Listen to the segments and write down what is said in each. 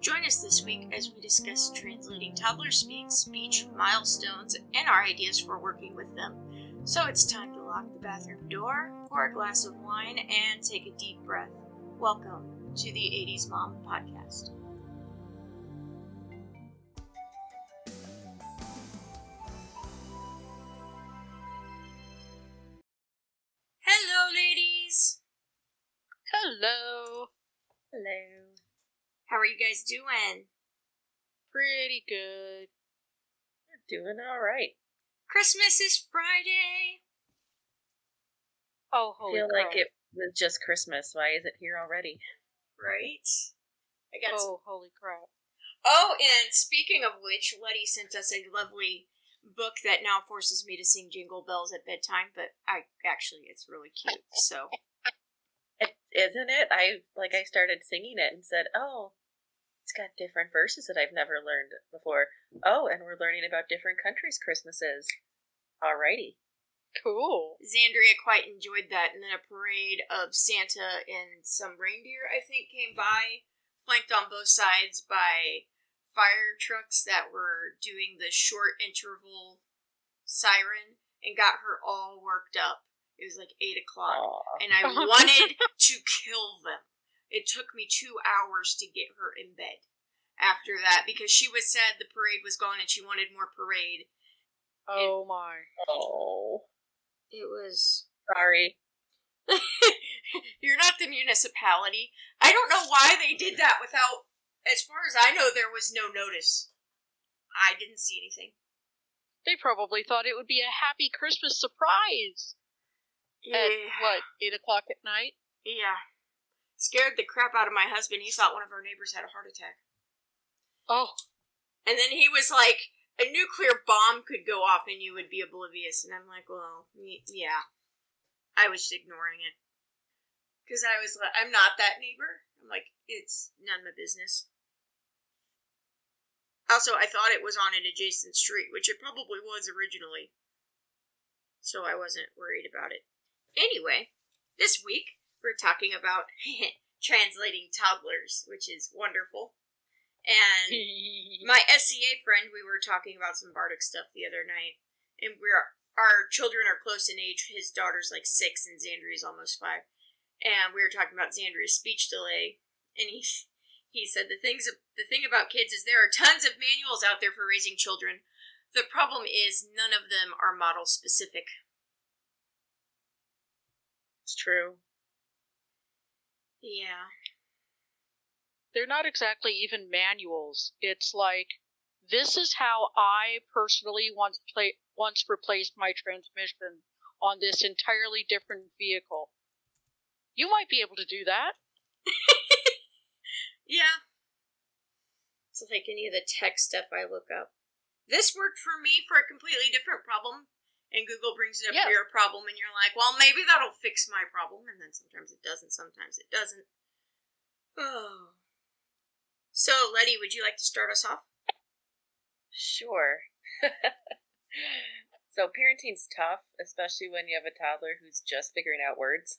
Join us this week as we discuss translating toddler speak, speech, milestones, and our ideas for working with them. So it's time to lock the bathroom door, pour a glass of wine, and take a deep breath. Welcome to the 80s Mom Podcast. Guys doing? Pretty good. We're doing all right. Christmas is Friday. Oh, I holy feel crap. like it was just Christmas. Why is it here already? Right? I got some- Oh, holy crap. Oh, and speaking of which, Letty sent us a lovely book that now forces me to sing Jingle Bells at bedtime, but I actually it's really cute. So It, isn't it? I like I started singing it and said, "Oh, it's got different verses that I've never learned before." Oh, and we're learning about different countries' Christmases. Alrighty. Cool. Xandria quite enjoyed that, and then a parade of Santa and some reindeer, I think, came by, flanked on both sides by fire trucks that were doing the short interval siren, and got her all worked up. It was like eight o'clock. Aw. and I wanted to kill them. It took me two hours to get her in bed after that because she was sad the parade was gone and she wanted more parade. Oh my. Oh, It was. sorry. You're not the municipality. I don't know why they did that without. As far as I know, there was no notice. I didn't see anything. They probably thought it would be a happy Christmas surprise at what eight o'clock at night. Yeah. Scared the crap out of my husband. He thought one of our neighbors had a heart attack. Oh, And then he was like, a nuclear bomb could go off and you would be oblivious. And I'm like, well, yeah. I was just ignoring it. Because I was like, I'm not that neighbor. I'm like, it's none of my business. Also, I thought it was on an adjacent street, which it probably was originally. So I wasn't worried about it. Anyway, this week we're talking about translating toddlers, which is wonderful. And my SCA friend, we were talking about some Bardic stuff the other night, and we're our children are close in age. His daughter's like six, and Xandria's almost five. And we were talking about Xandria's speech delay, and he he said the things the thing about kids is there are tons of manuals out there for raising children. The problem is none of them are model specific. It's true. Yeah. they're not exactly even manuals. It's like this is how I personally once play once replaced my transmission on this entirely different vehicle. You might be able to do that. Yeah. It's like any of the tech stuff I look up. This worked for me for a completely different problem, and Google brings it up Yeah. for your problem, and you're like, well, maybe that'll fix my problem, and then sometimes it doesn't, sometimes it doesn't. Oh. So, Letty, would you like to start us off? Sure. so parenting's tough, especially when you have a toddler who's just figuring out words.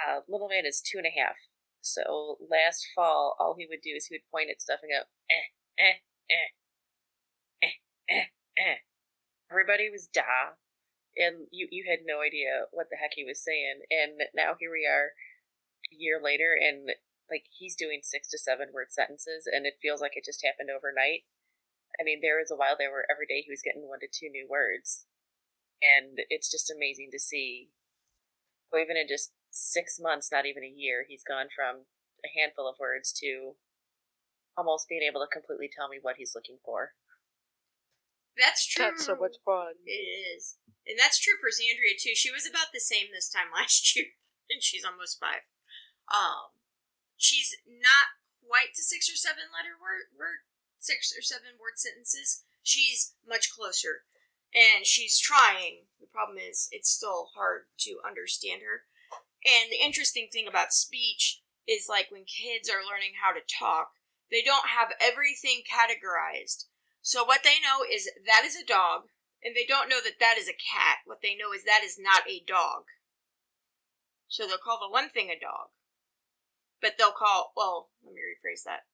Uh, little man is two and a half. So last fall, all he would do is he would point at stuff and go, eh, eh, eh, eh, eh, eh. Everybody was da. And you, you had no idea what the heck he was saying. And now here we are a year later, and like he's doing six to seven word sentences, and it feels like it just happened overnight. I mean, there was a while there where every day he was getting one to two new words. And it's just amazing to see. Even in just six months, not even a year, he's gone from a handful of words to almost being able to completely tell me what he's looking for. That's true. That's so much fun. It is. And that's true for Xandria, too. She was about the same this time last year, and she's almost five. Um, she's not quite to six or seven letter word, word six or seven word sentences. She's much closer, and she's trying. The problem is, it's still hard to understand her. And the interesting thing about speech is like when kids are learning how to talk, they don't have everything categorized. So what they know is that is a dog, and they don't know that that is a cat. What they know is that is not a dog. So they'll call the one thing a dog, but they'll call well. Let me rephrase that.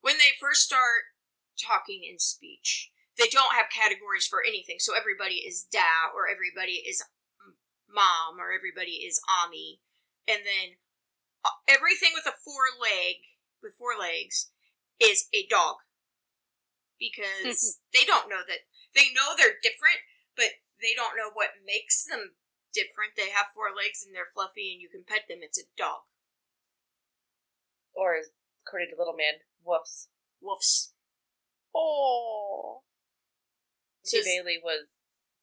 when they first start talking in speech, they don't have categories for anything. So everybody is da, or everybody is mom, or everybody is ami, and then uh, everything with a four leg with four legs is a dog because they don't know that they know they're different, but they don't know what makes them different. They have four legs and they're fluffy, and you can pet them. It's a dog. Or, according to Little Man, woofs. Woofs. Oh. T. Bailey was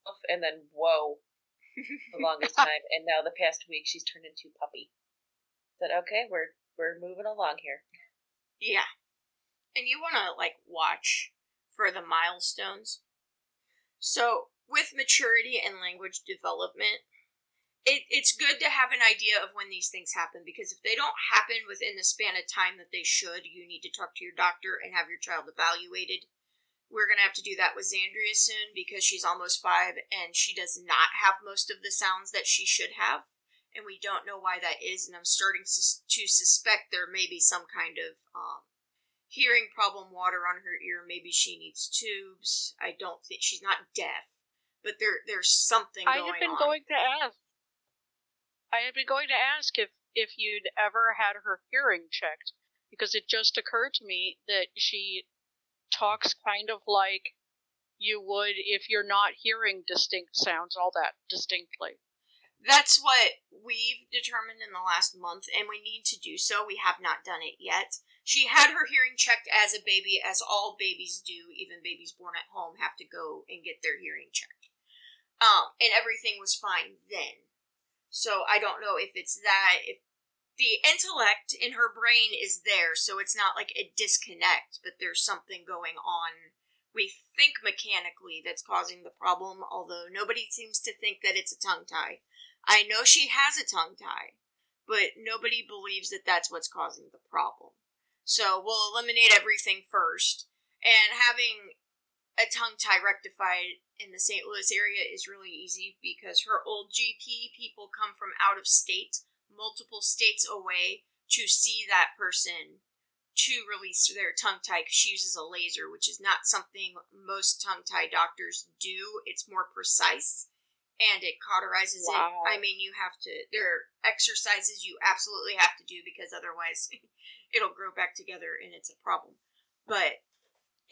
woof and then whoa the longest time, and now the past week she's turned into puppy. Said, okay, we're we're moving along here. Yeah, and you want to like watch for the milestones. So with maturity and language development, it, it's good to have an idea of when these things happen because if they don't happen within the span of time that they should, you need to talk to your doctor and have your child evaluated. We're going to have to do that with Xandria soon because she's almost five and she does not have most of the sounds that she should have. And we don't know why that is. And I'm starting to suspect there may be some kind of um, hearing problem, water on her ear. Maybe she needs tubes. I don't think she's not deaf, but there there's something. I have been on. going to ask. I had been going to ask if if you'd ever had her hearing checked because it just occurred to me that she talks kind of like you would if you're not hearing distinct sounds all that distinctly. That's what we've determined in the last month, and we need to do so. We have not done it yet. She had her hearing checked as a baby, as all babies do, even babies born at home have to go and get their hearing checked. Um, and everything was fine then. So I don't know if it's that if the intellect in her brain is there, so it's not like a disconnect, but there's something going on. We think mechanically that's causing the problem, although nobody seems to think that it's a tongue tie. I know she has a tongue tie, but nobody believes that that's what's causing the problem. So we'll eliminate everything first. And having a tongue tie rectified in the St. Louis area is really easy because her old GP people come from out of state, multiple states away, to see that person to release their tongue tie because she uses a laser, which is not something most tongue tie doctors do. It's more precise and it cauterizes wow. it. I mean, you have to, there are exercises you absolutely have to do because otherwise it'll grow back together and it's a problem. But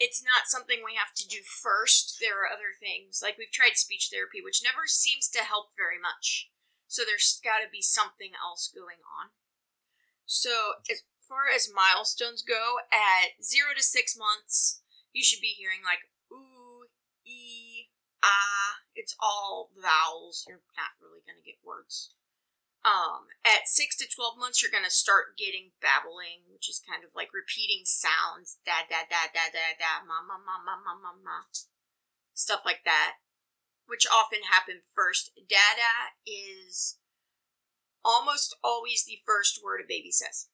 it's not something we have to do first. There are other things. Like we've tried speech therapy, which never seems to help very much. So there's got to be something else going on. So as far as milestones go, at zero to six months, you should be hearing like ah. It's all vowels. You're not really going to get words. Um, at six to twelve months, you're gonna start getting babbling, which is kind of like repeating sounds, da da da da da da, ma ma ma ma ma ma ma, stuff like that, which often happen first. Dada is almost always the first word a baby says,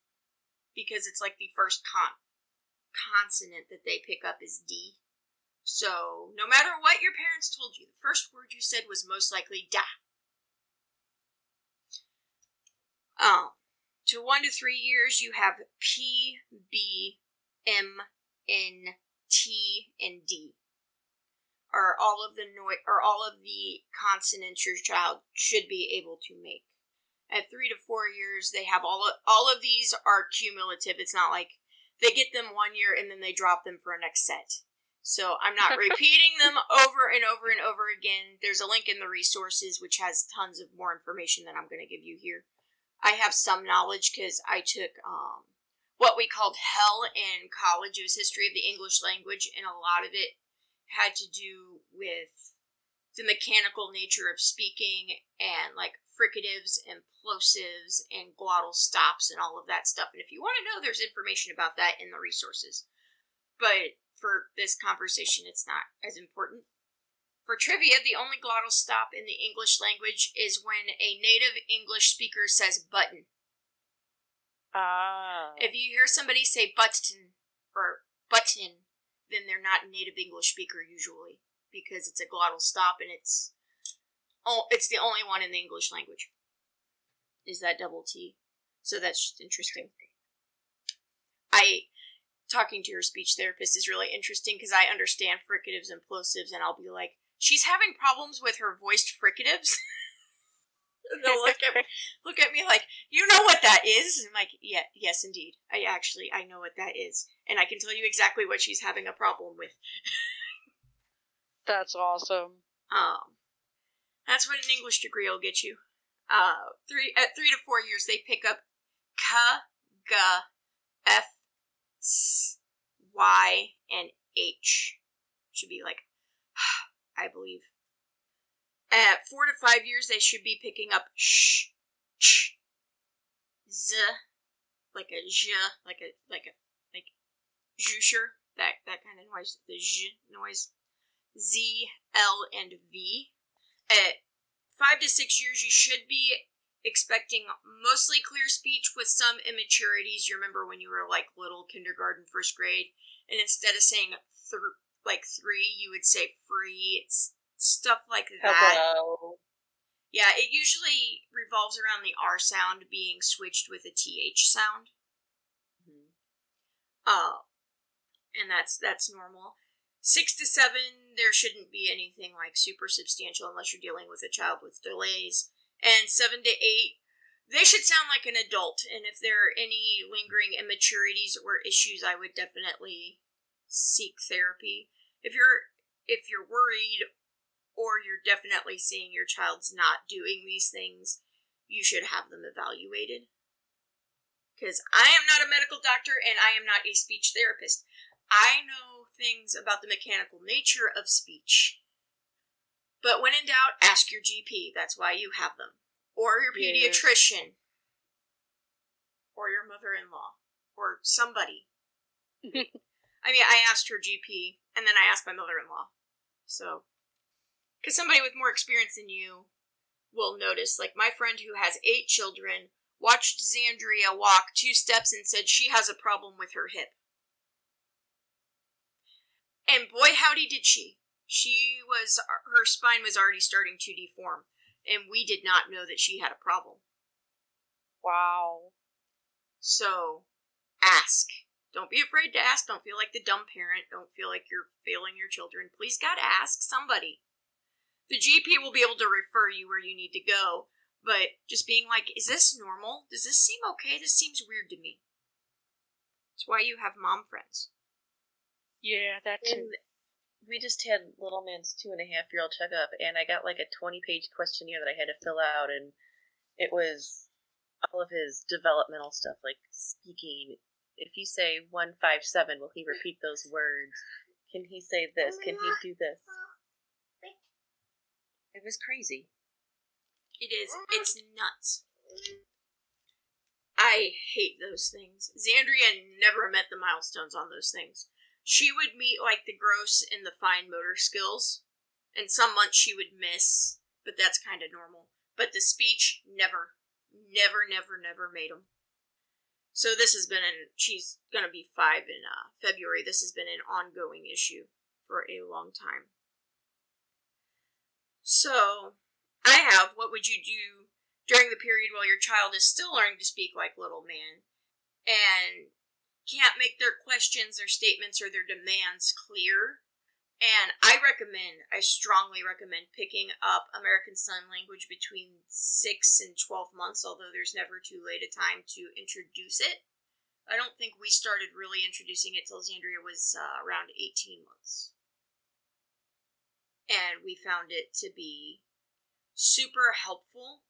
because it's like the first con consonant that they pick up is D. So no matter what your parents told you, the first word you said was most likely da. Um, to one to three years, you have P, B, M, N, T, and D. Are all of the no- or all of the consonants your child should be able to make. At three to four years, they have all of, all of these are cumulative. It's not like they get them one year and then they drop them for a next set. So I'm not repeating them over and over and over again. There's a link in the resources which has tons of more information that I'm going to give you here. I have some knowledge because I took um, what we called hell in college. It was history of the English language, and a lot of it had to do with the mechanical nature of speaking and like fricatives and plosives and glottal stops and all of that stuff. And if you want to know, there's information about that in the resources. But for this conversation, it's not as important. For trivia, the only glottal stop in the English language is when a native English speaker says button. Ah. If you hear somebody say button or button, then they're not a native English speaker usually because it's a glottal stop and it's oh, it's the only one in the English language. Is that double T? So that's just interesting. I talking to your speech therapist is really interesting because I understand fricatives and plosives, and I'll be like, she's having problems with her voiced fricatives. They'll look at me, look at me like, you know what that is? And I'm like, yeah, yes, indeed. I actually I know what that is, and I can tell you exactly what she's having a problem with. That's awesome. Um, that's what an English degree will get you. Uh, three at three to four years, they pick up K, G, F, Y, and H. Should be like, I believe. At four to five years, they should be picking up sh, ch, z, like a j, like a like a like jusher, that that kind of noise, the z noise. Z, L, and V. At five to six years, you should be expecting mostly clear speech with some immaturities. You remember when you were like little kindergarten, first grade, and instead of saying th- like three, you would say free. It's stuff like that. Hello. Yeah, it usually revolves around the R sound being switched with a TH sound. Mhm. Uh, and that's that's normal. Six to seven, there shouldn't be anything like super substantial unless you're dealing with a child with delays. And seven to eight, they should sound like an adult. And if there are any lingering immaturities or issues, I would definitely seek therapy. If you're if you're worried or you're definitely seeing your child's not doing these things, you should have them evaluated. Because I am not a medical doctor and I am not a speech therapist. I know things about the mechanical nature of speech. But when in doubt, ask your GP. That's why you have them. Or your Yeah. pediatrician. Or your mother in law. Or somebody. I mean, I asked her GP, and then I asked my mother in law. So. Because somebody with more experience than you will notice. Like my friend who has eight children watched Xandria walk two steps and said she has a problem with her hip. And boy, howdy did she. She was, her spine was already starting to deform, and we did not know that she had a problem. Wow. So, ask. Don't be afraid to ask. Don't feel like the dumb parent. Don't feel like you're failing your children. Please, God, ask somebody. The GP will be able to refer you where you need to go, but just being like, is this normal? Does this seem okay? This seems weird to me. That's why you have mom friends. Yeah, that's too. And we just had little man's two and a half year old checkup, and I got like a 20 page questionnaire that I had to fill out, and it was all of his developmental stuff, like speaking. If you say 157, will he repeat those words? Can he say this? Can he do this? It was crazy. It is. It's nuts. I hate those things. Xandria never met the milestones on those things. She would meet like the gross and the fine motor skills, and some months she would miss, but that's kind of normal. But the speech, never, never, never, never made them. So this has been an. She's gonna be five in uh, February. This has been an ongoing issue for a long time. So I have. What would you do during the period while your child is still learning to speak like little man and can't make their questions, their statements, or their demands clear? And I recommend, I strongly recommend picking up American Sign Language between 6 and 12 months, although there's never too late a time to introduce it. I don't think we started really introducing it till Xandria was uh, around 18 months. And we found it to be super helpful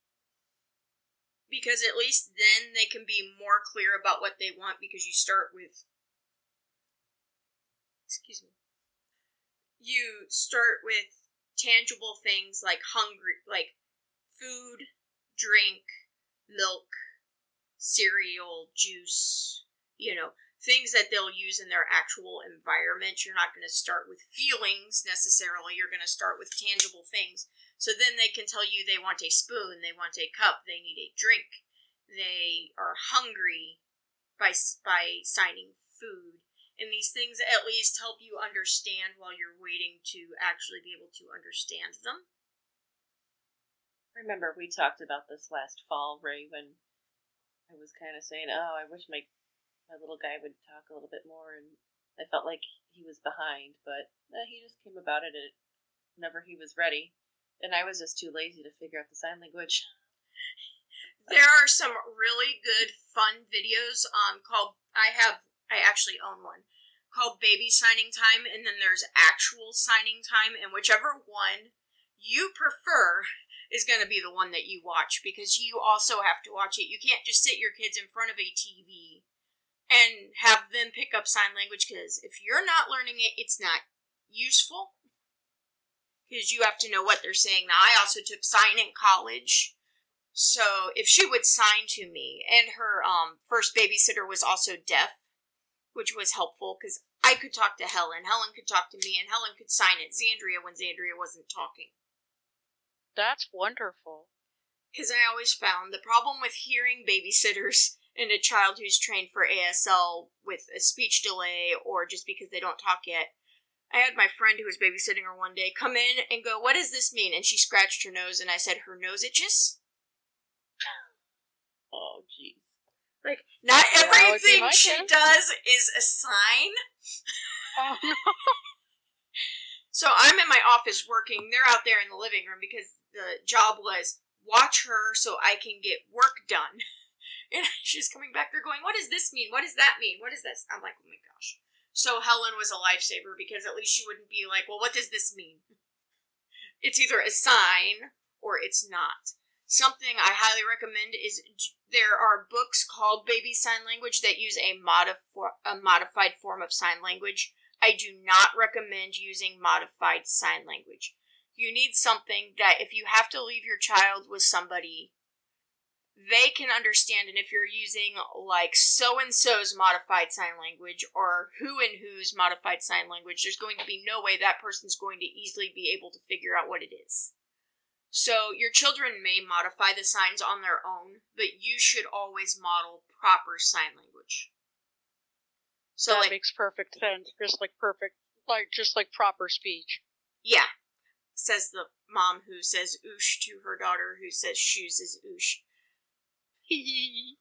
because at least then they can be more clear about what they want because you start with excuse me you start with tangible things like hungry like food drink milk cereal juice you know things that they'll use in their actual environment. You're not going to start with feelings necessarily. You're going to start with tangible things so then they can tell you they want a spoon, they want a cup, they need a drink, they are hungry by by signing food. And these things at least help you understand while you're waiting to actually be able to understand them. Remember, we talked about this last fall, Ray, when I was kind of saying, "Oh, I wish my my little guy would talk a little bit more, and I felt like he was behind, but uh, he just came about it whenever he was ready, and I was just too lazy to figure out the sign language. There are some really good fun videos um called I have I actually own one called baby signing time and then there's actual signing time and whichever one you prefer is going to be the one that you watch because you also have to watch it. You can't just sit your kids in front of a TV and have them pick up sign language because if you're not learning it, it's not useful because you have to know what they're saying. Now, I also took sign in college so if she would sign to me, and her um, first babysitter was also deaf, which was helpful because I could talk to Helen, Helen could talk to me, and Helen could sign at Xandria when Xandria wasn't talking. That's wonderful. Because I always found the problem with hearing babysitters and a child who's trained for ASL with a speech delay or just because they don't talk yet. I had my friend who was babysitting her one day come in and go, What does this mean? And she scratched her nose, and I said, Her nose itches? Oh, jeez. Like, not Yeah, that would be everything she does is a sign. Oh, no. So I'm in my office working. They're out there in the living room because the job was watch her so I can get work done. And she's coming back. They're going, What does this mean? What does that mean? What is this? I'm like, Oh my gosh. So Helen was a lifesaver because at least she wouldn't be like, Well, what does this mean? It's either a sign or it's not. Something I highly recommend is there are books called Baby Sign Language that use a, modif- a modified form of sign language. I do not recommend using modified sign language. You need something that if you have to leave your child with somebody, they can understand. And if you're using like so and so's modified sign language or who and whose modified sign language, there's going to be no way that person's going to easily be able to figure out what it is. So your children may modify the signs on their own, but you should always model proper sign language. So that like makes perfect sense. Just like perfect, like just like proper speech. yeah, says the mom who says oosh to her daughter who says shoes is oosh.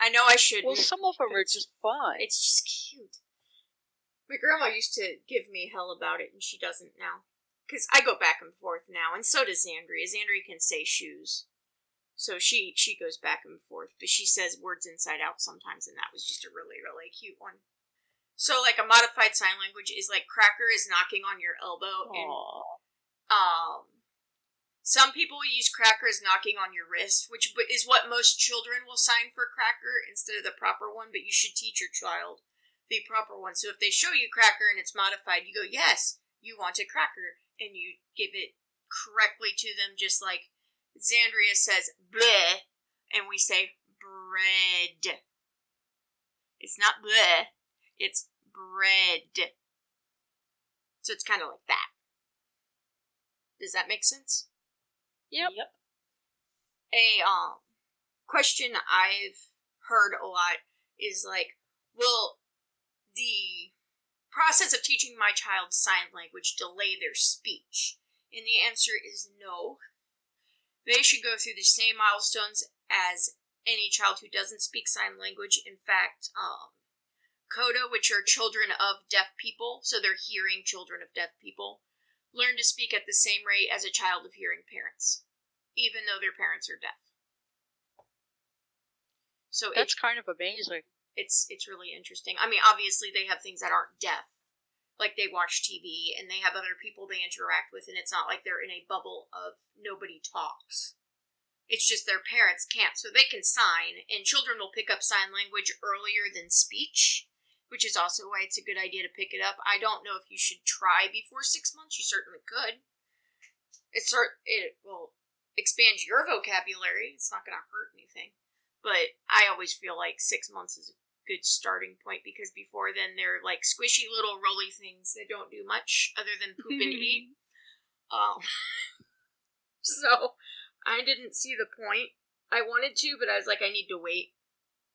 I know I should. well, some of them are just fun. It's just cute. My grandma used to give me hell about it, and she doesn't now. Because I go back and forth now, and so does Xandria. Xandria can say shoes. So she she goes back and forth, but she says words inside out sometimes, and that was just a really, really cute one. So, like, a modified sign language is like cracker is knocking on your elbow, and um, some people use cracker as knocking on your wrist, which is what most children will sign for cracker instead of the proper one. But you should teach your child the proper one. So if they show you cracker and it's modified, you go, "Yes, you want a cracker," and you give it correctly to them, just like Xandria says bleh, and we say bread. It's not bleh, it's bread. So it's kind of like that. Does that make sense? Yep. Yep. A um question I've heard a lot is like, will the process of teaching my child sign language delay their speech? And the answer is no. They should go through the same milestones as any child who doesn't speak sign language. In fact, um, CODA, which are children of deaf people, so they're hearing children of deaf people, learn to speak at the same rate as a child of hearing parents, even though their parents are deaf. So That's it's kind of amazing. it's it's really interesting. I mean, obviously they have things that aren't deaf, like they watch TV and they have other people they interact with, and it's not like they're in a bubble of nobody talks. It's just their parents can't, so they can sign, and children will pick up sign language earlier than speech, which is also why it's a good idea to pick it up. I don't know if you should try before six months. You certainly could. It sort it will expand your vocabulary. It's not going to hurt anything. But I always feel like six months is a good starting point because before then they're like squishy little roly things that don't do much other than poop and eat. Um, so I didn't see the point. I wanted to, but I was like, I need to wait,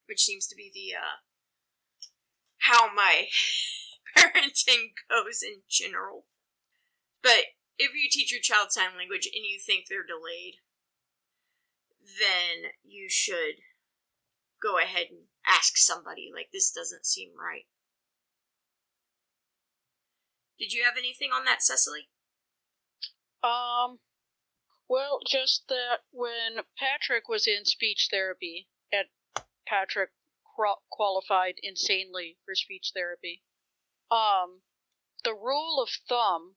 which seems to be the uh, how my parenting goes in general. But if you teach your child sign language and you think they're delayed, then you should go ahead and ask somebody like this doesn't seem right. Did you have anything on that, Cecily? Um, well, just that when Patrick was in speech therapy, at Patrick qualified insanely for speech therapy, um, the rule of thumb,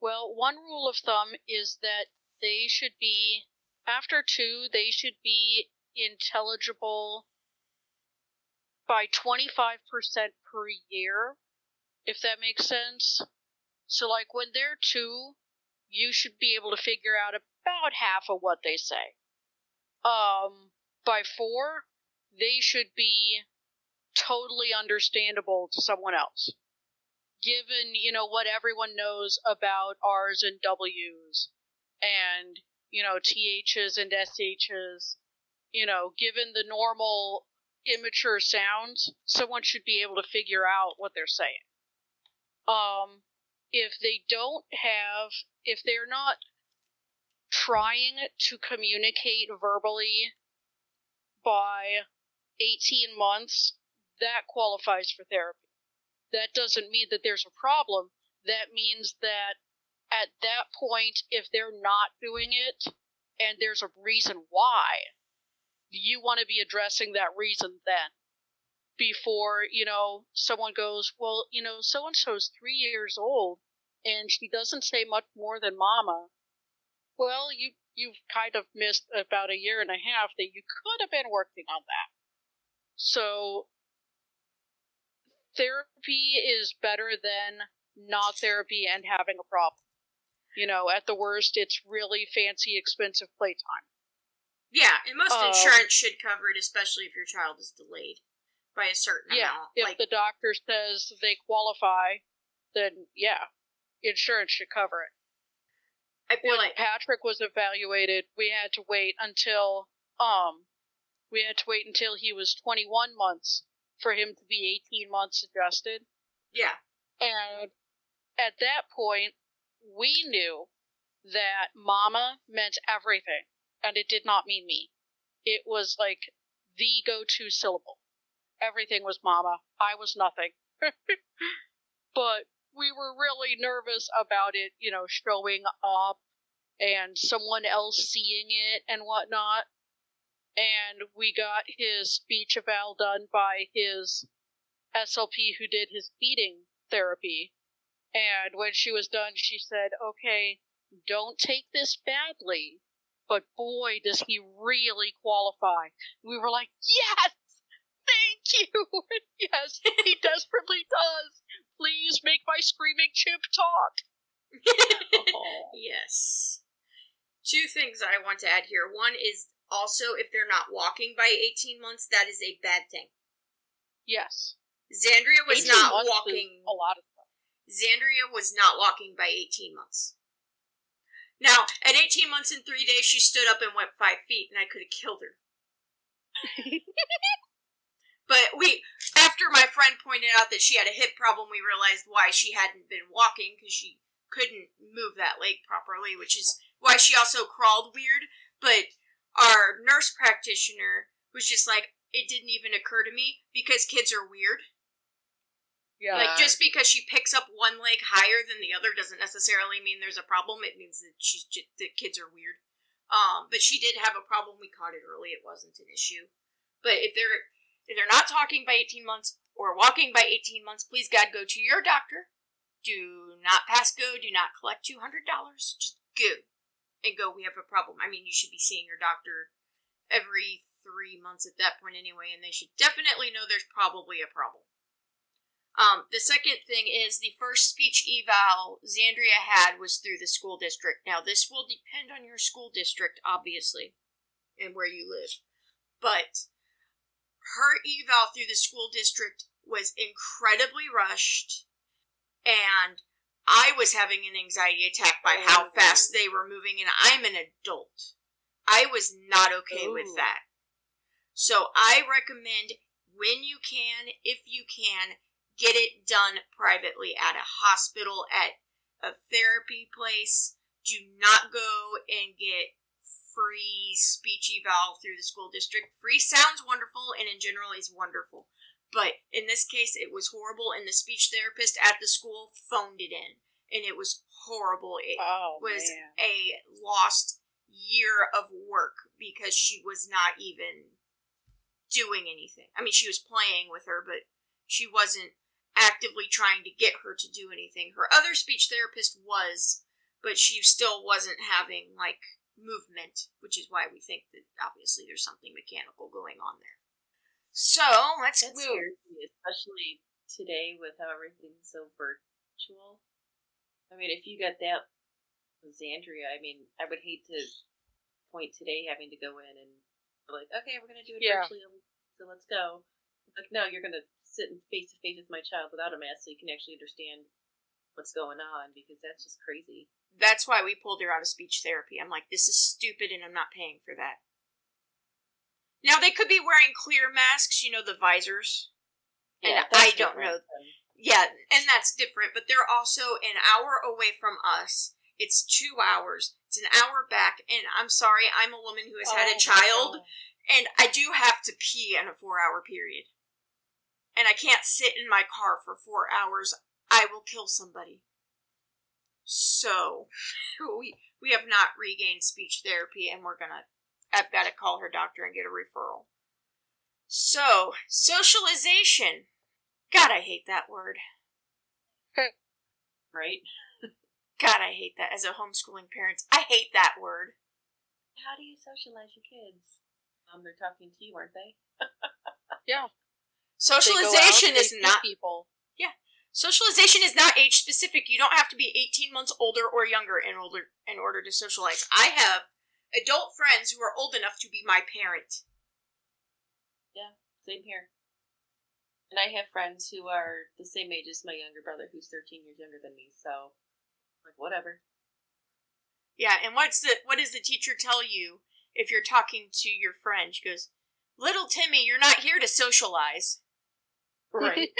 well, one rule of thumb is that they should be, after two, they should be intelligible by 25% per year, if that makes sense. So, like, when they're two, you should be able to figure out about half of what they say. Um, by four, they should be totally understandable to someone else. Given, you know, what everyone knows about R's and W's and, you know, TH's and SH's, you know, given the normal immature sounds, someone should be able to figure out what they're saying. Um, if they don't have, if they're not trying to communicate verbally by 18 months, that qualifies for therapy. That doesn't mean that there's a problem. That means that at that point, if they're not doing it and there's a reason why, you want to be addressing that reason then before you know someone goes well you know so and so's three years old and she doesn't say much more than mama well you you've kind of missed about a year and a half that you could have been working on that so therapy is better than not therapy and having a problem you know at the worst it's really fancy expensive playtime yeah, and most um, insurance should cover it, especially if your child is delayed by a certain yeah, amount. If like, the doctor says they qualify, then yeah, insurance should cover it. I feel when like Patrick was evaluated, we had to wait until um we had to wait until he was 21 months for him to be 18 months adjusted. Yeah. And at that point, we knew that mama meant everything and it did not mean me. It was like the go to syllable. Everything was mama. I was nothing. but we were really nervous about it, you know, showing up and someone else seeing it and whatnot. And we got his speech eval done by his SLP who did his feeding therapy. And when she was done, she said, okay, don't take this badly but boy, does he really qualify. We were like, yes, thank you. yes, he desperately does. Please make my screaming chimp talk. oh. Yes. Two things I want to add here. One is also if they're not walking by 18 months, that is a bad thing. Yes. Xandria was not walking. A lot of stuff. Xandria was not walking by 18 months. Now, at 18 months and three days, she stood up and went five feet, and I could have killed her. but we, after my friend pointed out that she had a hip problem, we realized why she hadn't been walking because she couldn't move that leg properly, which is why she also crawled weird. But our nurse practitioner was just like, it didn't even occur to me because kids are weird. Yeah. Like just because she picks up one leg higher than the other doesn't necessarily mean there's a problem. It means that she's just, the kids are weird. Um, but she did have a problem. We caught it early. It wasn't an issue. But if they're if they're not talking by 18 months or walking by 18 months, please God go to your doctor. Do not pass go. Do not collect $200. Just go and go. We have a problem. I mean, you should be seeing your doctor every three months at that point anyway, and they should definitely know there's probably a problem. Um, the second thing is the first speech eval Xandria had was through the school district. Now, this will depend on your school district, obviously, and where you live. But her eval through the school district was incredibly rushed, and I was having an anxiety attack by how oh, fast they were moving, and I'm an adult. I was not okay Ooh. with oh. that. So I recommend when you can, if you can, get it done privately at a hospital, at a therapy place. Do not go and get free speech eval through the school district. Free sounds wonderful and in general is wonderful. But in this case, it was horrible, and the speech therapist at the school phoned it in, and it was horrible. It Oh was man. a lost year of work because she was not even doing anything. I mean, she was playing with her, but she wasn't actively trying to get her to do anything. Her other speech therapist was, but she still wasn't having like movement, which is why we think that obviously there's something mechanical going on there. So let's That's move. me, especially today with how everything's so virtual. I mean, if you got that with Xandria, I mean, I would hate to point today having to go in and be like, okay, we're gonna do it Yeah. virtually, um, so let's go. Like, no, you're gonna sit face to face with my child without a mask, so you can actually understand what's going on because that's just crazy. That's why we pulled her out of speech therapy. I'm like, this is stupid and I'm not paying for that. Now, they could be wearing clear masks, you know, the visors. And Yeah, I don't know. than- Yeah, and that's different, but they're also an hour away from us. It's two hours. It's an hour back, and I'm sorry, I'm a woman who has had Oh, a child, and I do have to pee in a four hour period. And I can't sit in my car for four hours. I will kill somebody. So, we, we have not regained speech therapy, and we're gonna. I've got to call her doctor and get a referral. So, socialization. God, I hate that word. right? God, I hate that. As a homeschooling parent, I hate that word. How do you socialize your kids? Um, they're talking to you, aren't they? Yeah. They go out, Socialization is not people. Yeah. Socialization is not age specific. You don't have to be 18 months older or younger in order in order to socialize. I have adult friends who are old enough to be my parent. Yeah, same here. And I have friends who are the same age as my younger brother, who's 13 years younger than me. So, like, whatever. Yeah, and what's the what does the teacher tell you if you're talking to your friend? She goes, "Little Timmy, you're not here to socialize." Right.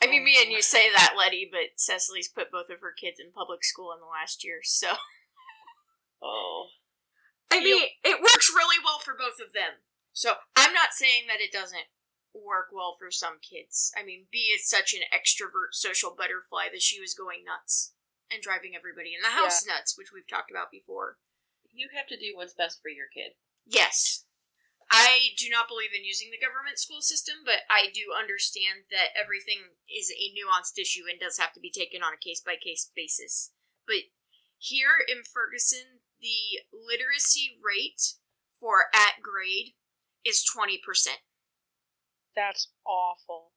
I mean, me and you oh. say that, Letty, but Cecily's put both of her kids in public school in the last year, so oh. I mean, it works really well for both of them. So I'm not saying that it doesn't work well for some kids. I mean, B is such an extrovert social butterfly that she was going nuts and driving everybody in the house nuts, which we've talked about before. You have to do what's best for your kid. Yes. I do not believe in using the government school system, but I do understand that everything is a nuanced issue and does have to be taken on a case by case basis. But here in Ferguson, the literacy rate for at grade is 20%. That's awful.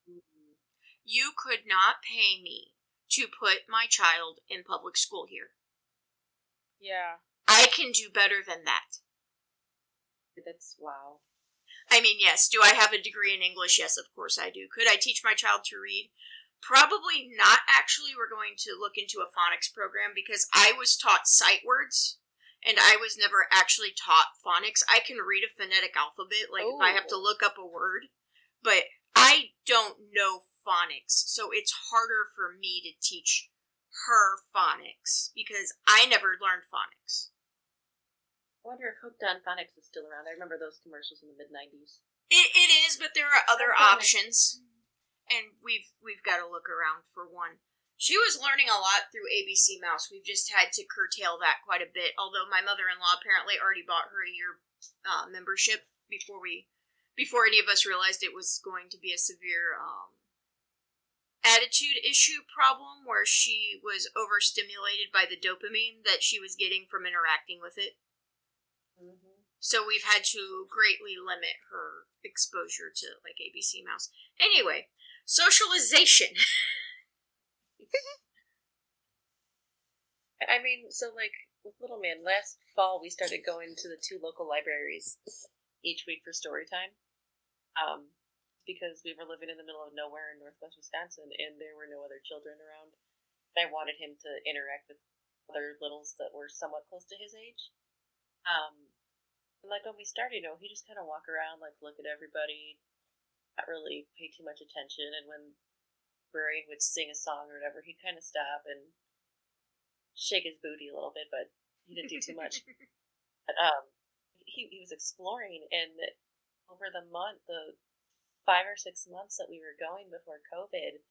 You could not pay me to put my child in public school here. Yeah. I can do better than that. That's wow. I mean, yes. Do I have a degree in English? Yes, of course I do. Could I teach my child to read? Probably not. Actually, we're going to look into a phonics program because I was taught sight words and I was never actually taught phonics. I can read a phonetic alphabet, like if I have to Oh. look up a word, but I don't know phonics, so it's harder for me to teach her phonics because I never learned phonics. I wonder if Hooked on Phonics is still around. I remember those commercials in the mid 90s. It, it is, but there are other options, and we've we've got to look around for one. She was learning a lot through ABC Mouse. We've just had to curtail that quite a bit. Although my mother-in-law apparently already bought her a year uh, membership before we before any of us realized it was going to be a severe um, attitude issue problem where she was overstimulated by the dopamine that she was getting from interacting with it. Mm-hmm. So we've had to greatly limit her exposure to like ABC Mouse. Anyway, socialization. I mean, so like with Little Man, last fall we started going to the two local libraries each week for story time. Um, because we were living in the middle of nowhere in northwest Wisconsin and there were no other children around. I wanted him to interact with other littles that were somewhat close to his age. Um, like when we started, you know, he just kind of walk around, like look at everybody, not really pay too much attention. And when Brian would sing a song or whatever, he'd kind of stop and shake his booty a little bit, but He didn't do too much. But, um, he, he was exploring, and over the month, the five or six months that we were going before COVID,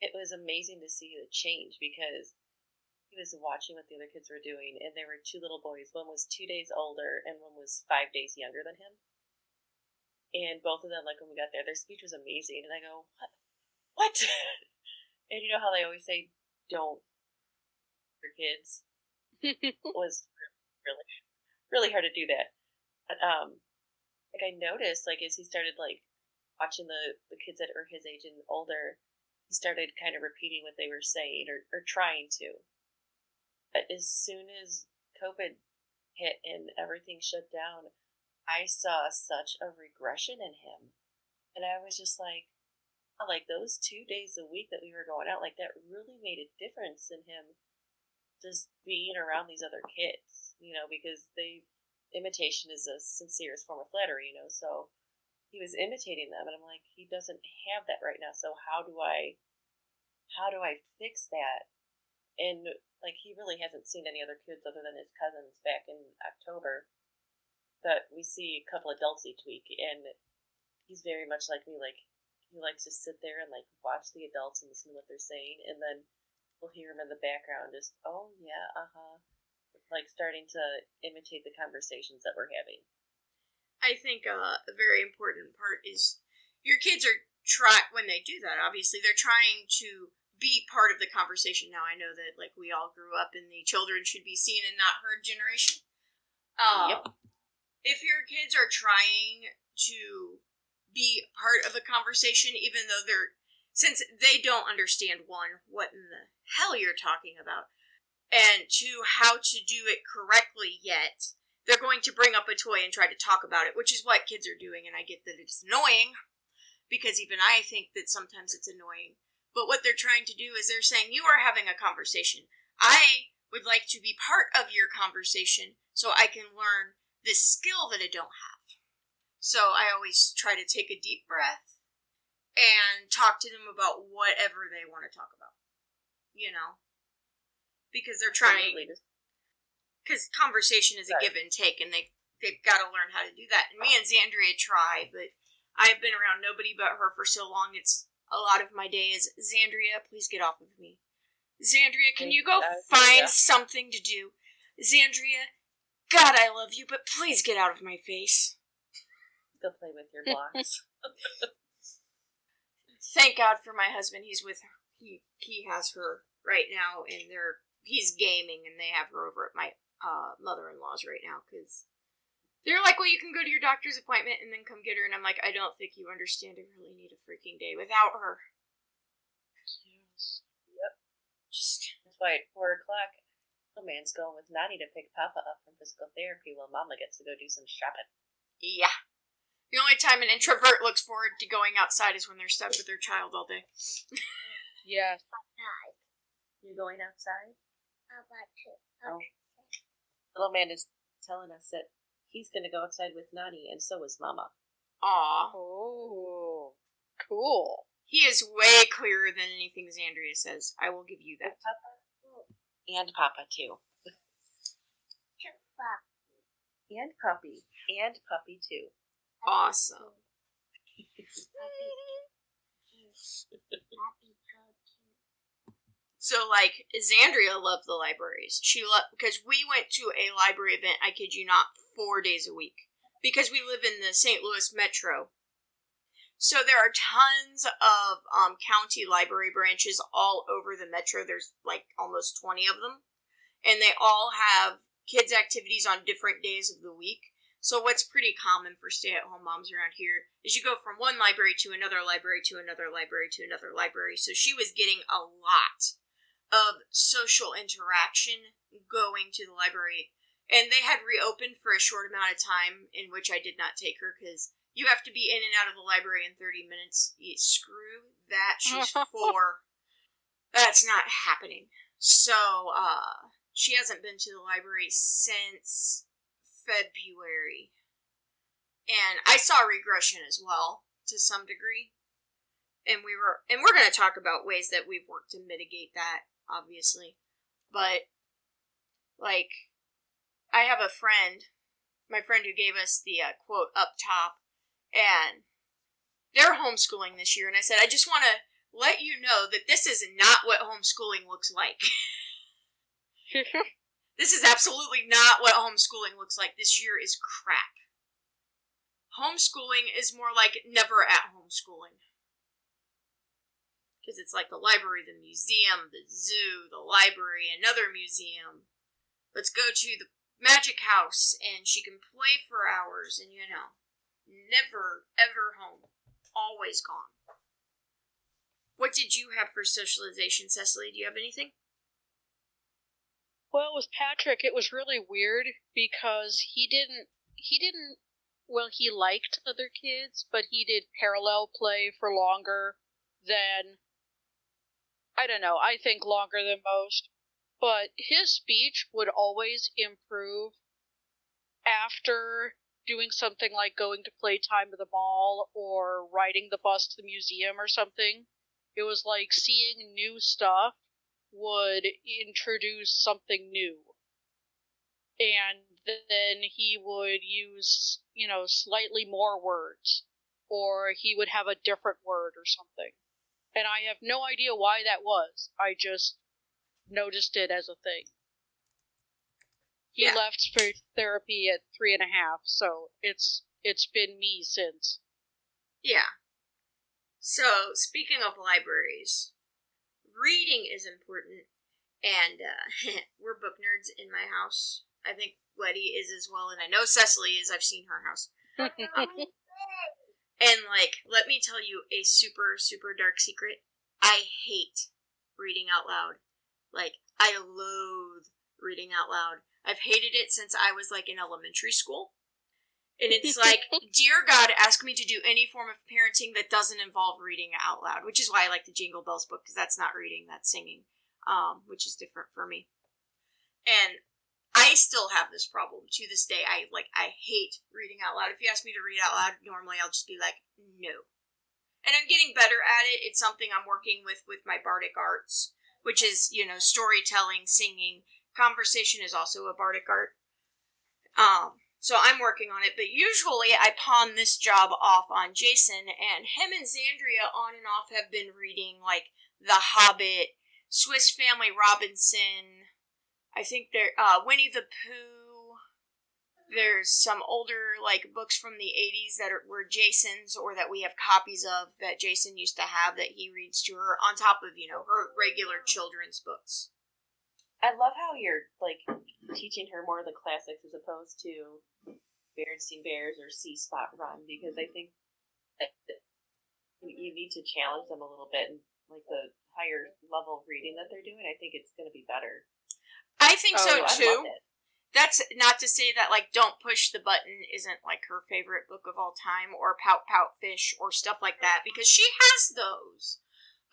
it was amazing to see the change because he was watching what the other kids were doing, and there were two little boys. One was two days older, and one was five days younger than him. And both of them, like when we got there, their speech was amazing. And I go, what? What? and you know how they always say, "Don't for kids." was really, really hard to do that. But um, like I noticed, like as he started like watching the the kids that are his age and older, he started kind of repeating what they were saying or or trying to. But as soon as COVID hit and everything shut down, I saw such a regression in him. And I was just like, Uh, like those two days a week that we were going out, like that really made a difference in him just being around these other kids, you know, because they, imitation is the sincerest form of flattery, you know, so he was imitating them. And I'm like, he doesn't have that right now. So how do I, how do I fix that? And like he really hasn't seen any other kids other than his cousins back in October. But we see a couple adults each week, and he's very much like me. Like he likes to sit there and like watch the adults and listen to what they're saying, and then we'll hear him in the background just, oh yeah, uh huh, like starting to imitate the conversations that we're having. I think uh, a very important part is your kids are try when they do that. Obviously, they're trying to be part of the conversation. Now I know that like we all grew up in the children should be seen and not heard generation. Um, yep. If your kids are trying to be part of a conversation, even though they're since they don't understand one what in the hell you're talking about, and two how to do it correctly yet, they're going to bring up a toy and try to talk about it, which is what kids are doing, and I get that it's annoying because even I think that sometimes it's annoying but what they're trying to do is they're saying, You are having a conversation. I would like to be part of your conversation so I can learn this skill that I don't have. So I always try to take a deep breath and talk to them about whatever they want to talk about. You know? Because they're trying. Because conversation is a give and take, and they, they've got to learn how to do that. And me and Xandria try, but I've been around nobody but her for so long, it's a lot of my day is Xandria, please get off of me. Xandria, can you go find something to do? Xandria, God, I love you, but please get out of my face. Go play with your blocks. Thank God for my husband. He's with her. He he has her right now, and they're he's gaming, and they have her over at my uh, mother-in-law's right now because they're like, well, you can go to your doctor's appointment and then come get her. And I'm like, I don't think you understand. I really need a freaking day without her. Yes. Yep. Just, that's why at 4 o'clock, the man's going with Nani to pick Papa up from physical therapy while Mama gets to go do some shopping. Yeah. The only time an introvert looks forward to going outside is when they're stuck with their child all day. yeah. You're going outside? I'm about to. Oh. Little man is telling us that he's going to go outside with Nani, and so is Mama. Aw. Oh, cool. He is way clearer than anything Xandria says. I will give you that. Papa? And Papa, too. and Puppy. And Puppy, too. Awesome. So like Xandria loved the libraries. She loved because we went to a library event. I kid you not, four days a week because we live in the St. Louis metro. So there are tons of um, county library branches all over the metro. There's like almost twenty of them, and they all have kids' activities on different days of the week. So what's pretty common for stay-at-home moms around here is you go from one library to another library to another library to another library. So she was getting a lot of social interaction going to the library. And they had reopened for a short amount of time in which I did not take her because you have to be in and out of the library in 30 minutes. You Screw that. She's four. That's not happening. So, uh, she hasn't been to the library since February. And I saw regression as well, to some degree. And we were, and we're going to talk about ways that we've worked to mitigate that obviously. But like I have a friend, my friend who gave us the uh, quote up top, and they're homeschooling this year. And I said, I just want to let you know that this is not what homeschooling looks like. this is absolutely not what homeschooling looks like. This year is crap. Homeschooling is more like never at homeschooling. Because it's like the library, the museum, the zoo, the library, another museum. Let's go to the magic house and she can play for hours and you know, never ever home. Always gone. What did you have for socialization, Cecily? Do you have anything? Well, with Patrick, it was really weird because he didn't he didn't well, he liked other kids, but he did parallel play for longer than I don't know, I think longer than most. But his speech would always improve after doing something like going to playtime at the mall or riding the bus to the museum or something. It was like seeing new stuff would introduce something new. And then he would use, you know, slightly more words, or he would have a different word or something. And I have no idea why that was. I just noticed it as a thing. He Yeah. left for therapy at three and a half, so it's it's been me since. Yeah. So, speaking of libraries, reading is important, and uh, we're book nerds in my house. I think Letty is as well, and I know Cecily is. I've seen her house. And, like, let me tell you a super, super dark secret. I hate reading out loud. Like, I loathe reading out loud. I've hated it since I was, like, in elementary school. And it's like, dear God, ask me to do any form of parenting that doesn't involve reading out loud, which is why I like the Jingle Bells book, because that's not reading, that's singing, um, which is different for me. And I still have this problem to this day. I like I hate reading out loud. If you ask me to read out loud, normally I'll just be like, no. And I'm getting better at it. It's something I'm working with with my bardic arts, which is, you know, storytelling, singing. Conversation is also a bardic art. Um, so I'm working on it, but usually I pawn this job off on Jason, and him and Xandria on and off have been reading like The Hobbit, Swiss Family Robinson. I think they're uh, Winnie the Pooh. There's some older like books from the 80s that are, were Jason's or that we have copies of that Jason used to have that he reads to her on top of, you know, her regular children's books. I love how you're like teaching her more of the classics as opposed to Berenstain Bears or See Spot Run because I mm-hmm. think that you need to challenge them a little bit and like the higher level reading that they're doing. I think it's going to be better. I think Oh, so I too. That's not to say that like Don't Push the Button isn't like her favorite book of all time or Pout Pout Fish or stuff like that because she has those.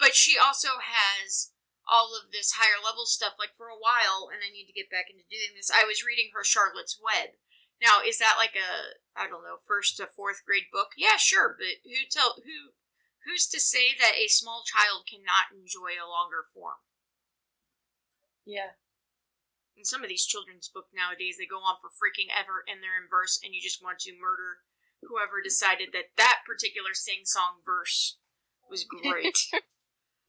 But she also has all of this higher level stuff like for a while and I need to get back into doing this. I was reading her Charlotte's Web. Now, is that like a I don't know, first to fourth grade book? Yeah, sure, but who tell who who's to say that a small child cannot enjoy a longer form? Yeah. And some of these children's books nowadays, they go on for freaking ever and they're in verse, and you just want to murder whoever decided that that particular sing song verse was great.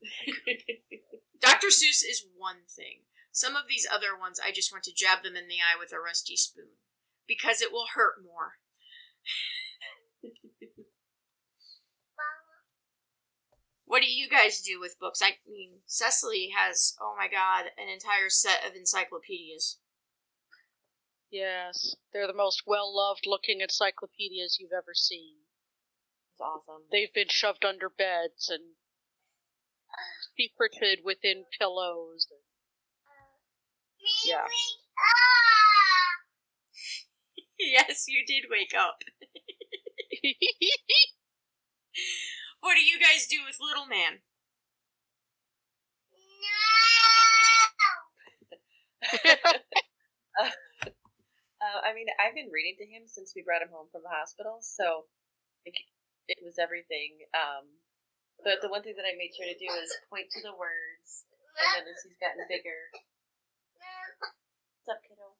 Dr. Seuss is one thing. Some of these other ones, I just want to jab them in the eye with a rusty spoon because it will hurt more. What do you guys do with books? I mean, Cecily has, oh my god, an entire set of encyclopedias. Yes, they're the most well loved looking encyclopedias you've ever seen. It's awesome. They've been shoved under beds and secreted within pillows. Yeah. yes, you did wake up. What do you guys do with Little Man? Uh, I mean, I've been reading to him since we brought him home from the hospital, so it, it was everything. Um, but the one thing that I made sure to do is point to the words, and then as he's gotten bigger, what's up, kiddo?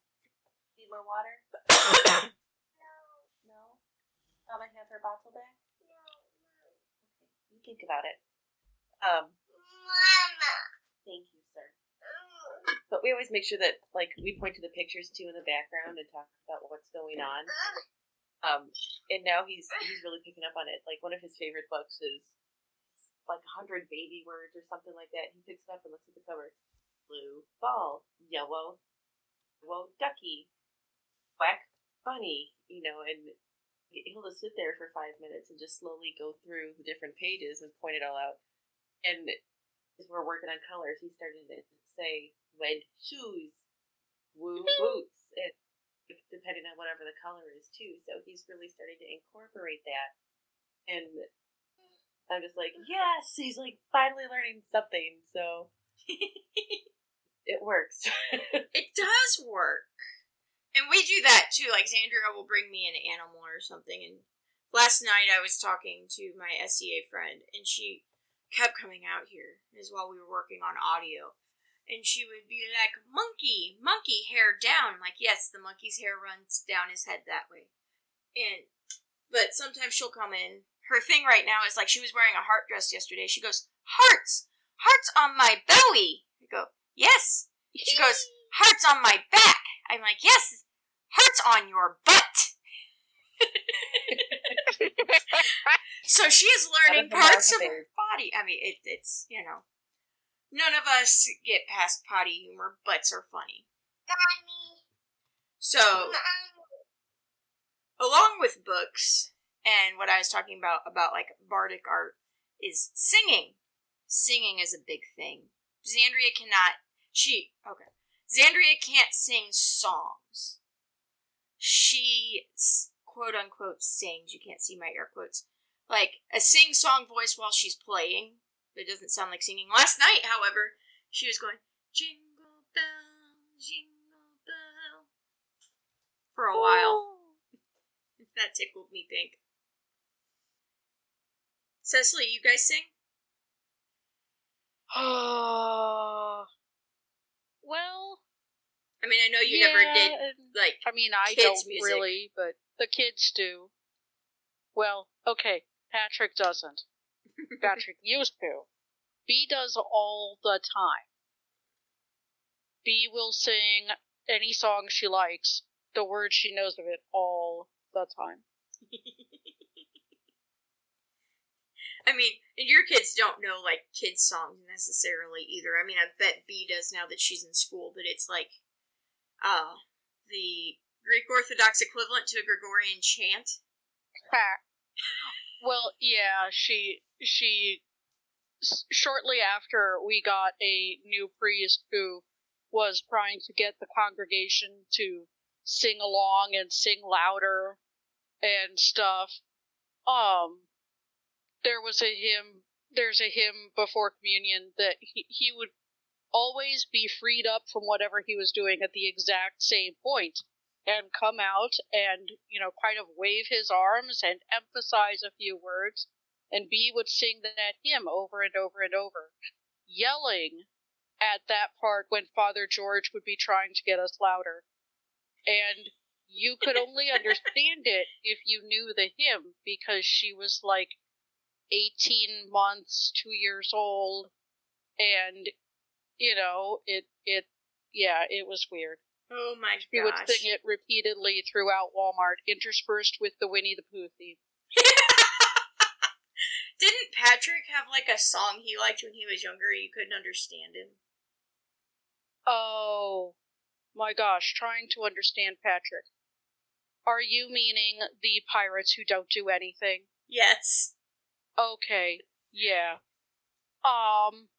Need more water? no. I'm gonna have her bottle back. Okay, you think about it. Um. Mama. Thank you, sir. But we always make sure that, like, we point to the pictures too in the background and talk about what's going on. Um, and now he's he's really picking up on it. Like one of his favorite books is like hundred baby words or something like that. He picks it up and looks at the cover. Blue ball, yellow, yellow ducky, black bunny. You know, and he'll just sit there for five minutes and just slowly go through the different pages and point it all out. And as we're working on colors, he started to say red shoes, woo boots, and depending on whatever the color is too. So he's really starting to incorporate that. And I'm just like, yes, he's like finally learning something. So it works. it does work. And we do that too. Like Xandria will bring me an animal or something. And last night I was talking to my SEA friend, and she kept coming out here as while we were working on audio. And she would be like, Monkey, monkey hair down. I'm like, yes, the monkey's hair runs down his head that way. And but sometimes she'll come in. Her thing right now is like she was wearing a heart dress yesterday. She goes, Hearts! Hearts on my belly. I go, Yes. She goes, Hearts on my back. I'm like, Yes, hearts on your butt. so she is learning parts of her body. I mean, it, it's, you know, none of us get past potty humor. Butts are funny. So, along with books and what I was talking about, about like bardic art, is singing. Singing is a big thing. Xandria cannot, she, okay. Xandria can't sing songs. She quote unquote sings. You can't see my air quotes. Like a sing song voice while she's playing. It doesn't sound like singing. Last night, however, she was going jingle bell, jingle bell for a while. that tickled me pink. Cecily, you guys sing? well, I mean, I know you yeah, never did like. I mean, I don't music. really, but the kids do. Well, okay, Patrick doesn't. Patrick used to. B does all the time. B will sing any song she likes, the words she knows of it all the time. I mean, and your kids don't know like kids songs necessarily either. I mean, I bet B does now that she's in school, but it's like uh the Greek Orthodox equivalent to a Gregorian chant. well, yeah, she she shortly after we got a new priest who was trying to get the congregation to sing along and sing louder and stuff. Um, there was a hymn. There's a hymn before communion that he, he would always be freed up from whatever he was doing at the exact same point and come out and, you know, kind of wave his arms and emphasize a few words. And B would sing that hymn over and over and over, yelling at that part when Father George would be trying to get us louder. And you could only understand it if you knew the hymn because she was like 18 months, two years old, and, you know, it, it, yeah, it was weird. Oh my gosh. He would sing it repeatedly throughout Walmart, interspersed with the Winnie the Pooh theme. Didn't Patrick have like a song he liked when he was younger? You couldn't understand him. Oh my gosh, trying to understand Patrick. Are you meaning the pirates who don't do anything? Yes. Okay, yeah. Um,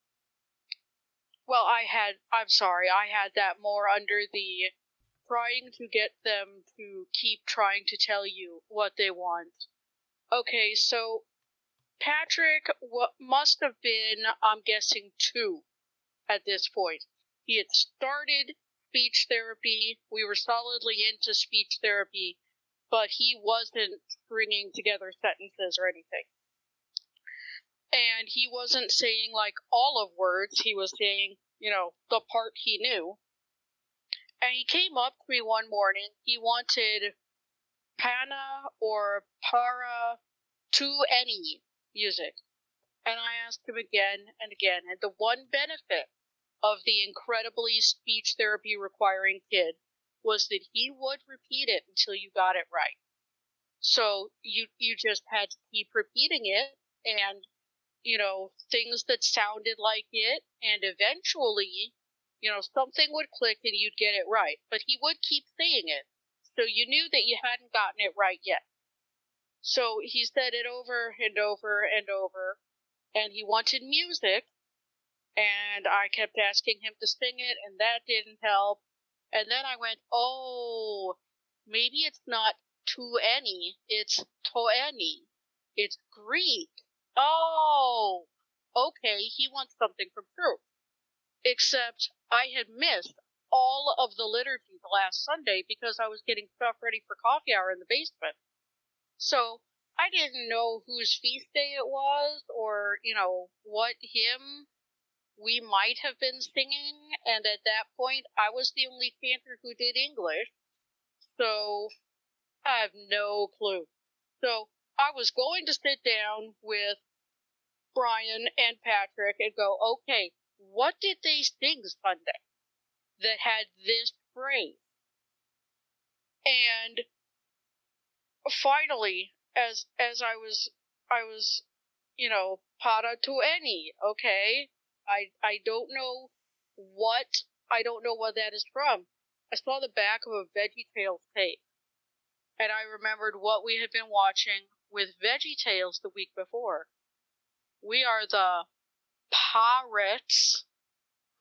well, I had, I'm sorry, I had that more under the trying to get them to keep trying to tell you what they want. Okay, so Patrick what must have been, I'm guessing, two at this point. He had started speech therapy. We were solidly into speech therapy, but he wasn't bringing together sentences or anything and he wasn't saying like all of words he was saying you know the part he knew And he came up to me one morning. He wanted Pana or Para to any music. And I asked him again and again. And the one benefit of the incredibly speech therapy requiring kid was that he would repeat it until you got it right. So you you just had to keep repeating it and you know things that sounded like it and eventually you know something would click and you'd get it right. But he would keep saying it. So you knew that you hadn't gotten it right yet. So he said it over and over and over and he wanted music and I kept asking him to sing it and that didn't help. And then I went, "Oh, maybe it's not to any, it's to any. It's Greek. Oh, okay, he wants something from truth. Except I had missed all of the liturgy the last Sunday because I was getting stuff ready for coffee hour in the basement. So I didn't know whose feast day it was or, you know, what hymn we might have been singing. And at that point, I was the only chanter who did English. So I have no clue. So I was going to sit down with Brian and Patrick and go, okay, what did they sing Sunday that had this phrase? And finally, as as I was I was, you know, para to any, okay? I I don't know what I don't know what that is from. I saw the back of a Veggie Tales tape and I remembered what we had been watching with Veggie Tales the week before. We are the pirates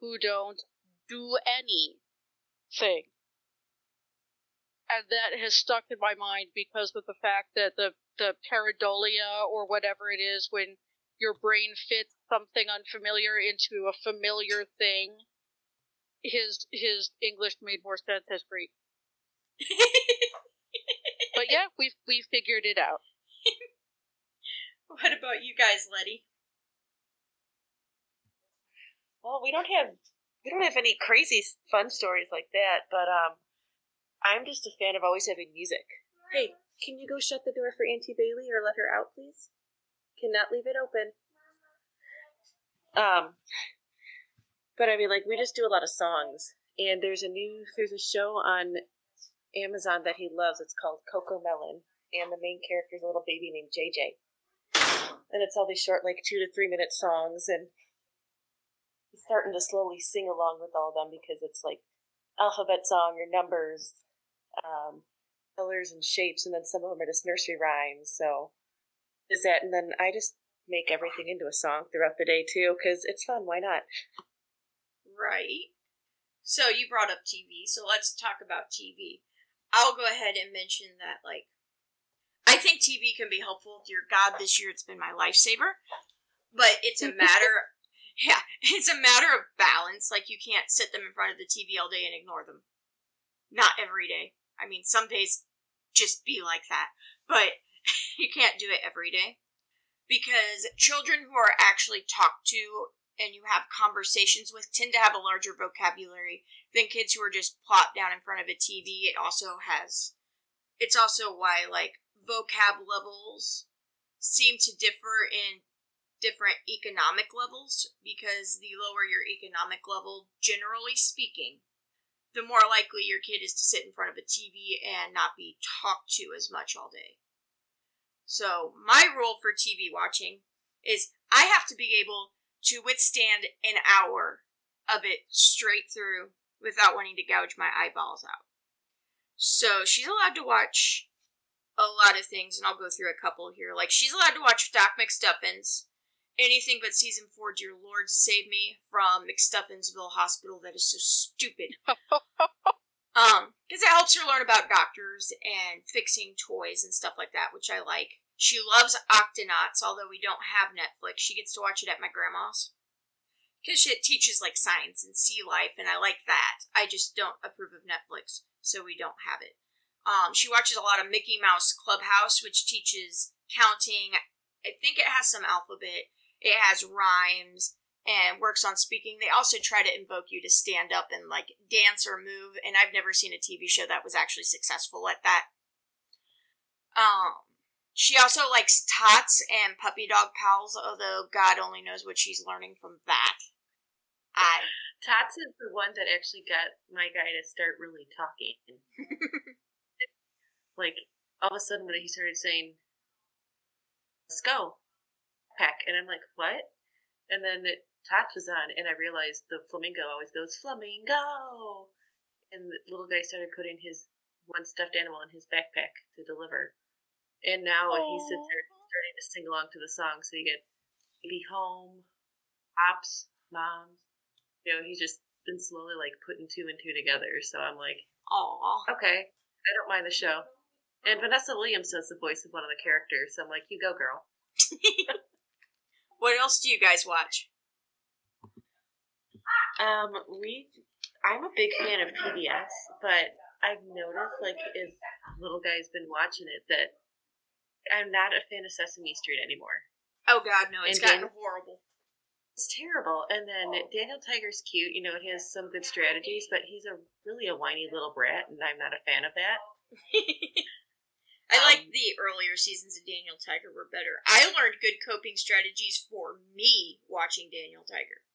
who don't do anything. And that has stuck in my mind because of the fact that the, the pareidolia or whatever it is when your brain fits something unfamiliar into a familiar thing. His his English made more sense as Greek. but yeah, we we figured it out. What about you guys, Letty? Well, we don't have we don't have any crazy fun stories like that, but um, I'm just a fan of always having music. Hey, can you go shut the door for Auntie Bailey or let her out, please? Cannot leave it open. Um, but I mean, like we just do a lot of songs, and there's a new there's a show on Amazon that he loves. It's called Cocomelon, and the main character is a little baby named JJ. And it's all these short, like two to three minute songs, and he's starting to slowly sing along with all of them because it's like alphabet song or numbers, um, colors and shapes, and then some of them are just nursery rhymes. So is that, and then I just make everything into a song throughout the day too because it's fun. Why not? Right. So you brought up TV, so let's talk about TV. I'll go ahead and mention that, like, I think TV can be helpful. Dear God, this year it's been my lifesaver. But it's a matter, yeah, it's a matter of balance. Like, you can't sit them in front of the TV all day and ignore them. Not every day. I mean, some days just be like that. But you can't do it every day. Because children who are actually talked to and you have conversations with tend to have a larger vocabulary than kids who are just plopped down in front of a TV. It also has, it's also why like vocab levels seem to differ in different economic levels because the lower your economic level, generally speaking, the more likely your kid is to sit in front of a TV and not be talked to as much all day. So, my rule for TV watching is I have to be able to withstand an hour of it straight through without wanting to gouge my eyeballs out. So she's allowed to watch a lot of things, and I'll go through a couple here. Like she's allowed to watch Doc McStuffins, anything but season four. Dear Lord, save me from McStuffinsville Hospital. That is so stupid. um, because it helps her learn about doctors and fixing toys and stuff like that, which I like. She loves Octonauts, although we don't have Netflix. She gets to watch it at my grandma's because it teaches like science and sea life, and I like that. I just don't approve of Netflix, so we don't have it. Um, she watches a lot of Mickey Mouse Clubhouse, which teaches counting. I think it has some alphabet. It has rhymes. and works on speaking. They also try to invoke you to stand up and like dance or move, and I've never seen a TV show that was actually successful at that. Um, she also likes tots and puppy dog pals, although God only knows what she's learning from that. I Tots is the one that actually got my guy to start really talking. like all of a sudden when he started saying, "Let's go," peck, and I'm like, "What?" And then it, Tots was on, and I realized the flamingo always goes flamingo, and the little guy started putting his one stuffed animal in his backpack to deliver, and now he sits there starting to sing along to the song. So you get baby home, pops, moms. You know, he's just been slowly like putting two and two together. So I'm like, aw. okay, I don't mind the show. And Vanessa Williams does the voice of one of the characters, so I'm like, you go, girl. what else do you guys watch? Um, we, I'm a big fan of PBS, but I've noticed, like, if little guy's been watching it, that I'm not a fan of Sesame Street anymore. Oh God, no! It's And gotten then- horrible. It's terrible. And then Daniel Tiger's cute. You know, it has some good strategies, but he's a really a whiny little brat, and I'm not a fan of that. I like Um, the earlier seasons of Daniel Tiger were better. I learned good coping strategies for me watching Daniel Tiger.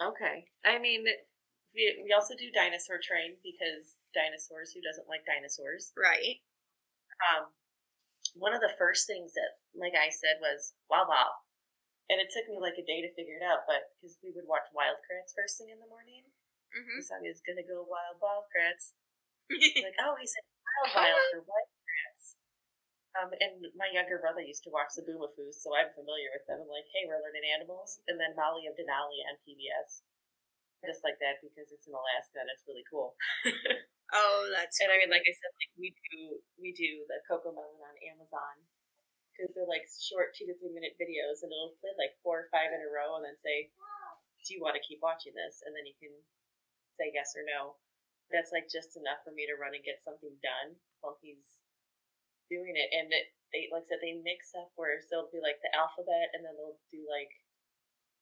Okay. I mean, we, we also do Dinosaur Train because dinosaurs. Who doesn't like dinosaurs? Right. um, one of the first things that my guy said was "wow wow," and it took me like a day to figure it out. But because we would watch Wild Wildcrats first thing in the morning, Mm-hmm. the song is "Gonna Go Wild Wildcrats." like, oh, he said "wild wild" for Wild Kratts. Um, and my younger brother used to watch the Boomafoos, so I'm familiar with them. I'm like, hey, we're learning animals, and then Molly of Denali on PBS. I just like that because it's in Alaska and it's really cool. oh, that's And I mean, like I said, like we do, we do the Cocomelon on Amazon because they're like short two to three minute videos, and it'll play like four or five in a row, and then say, "Do you want to keep watching this?" And then you can say yes or no. That's like just enough for me to run and get something done while he's doing it. And it, they, like I said, they mix up where so it'll be like the alphabet, and then they'll do like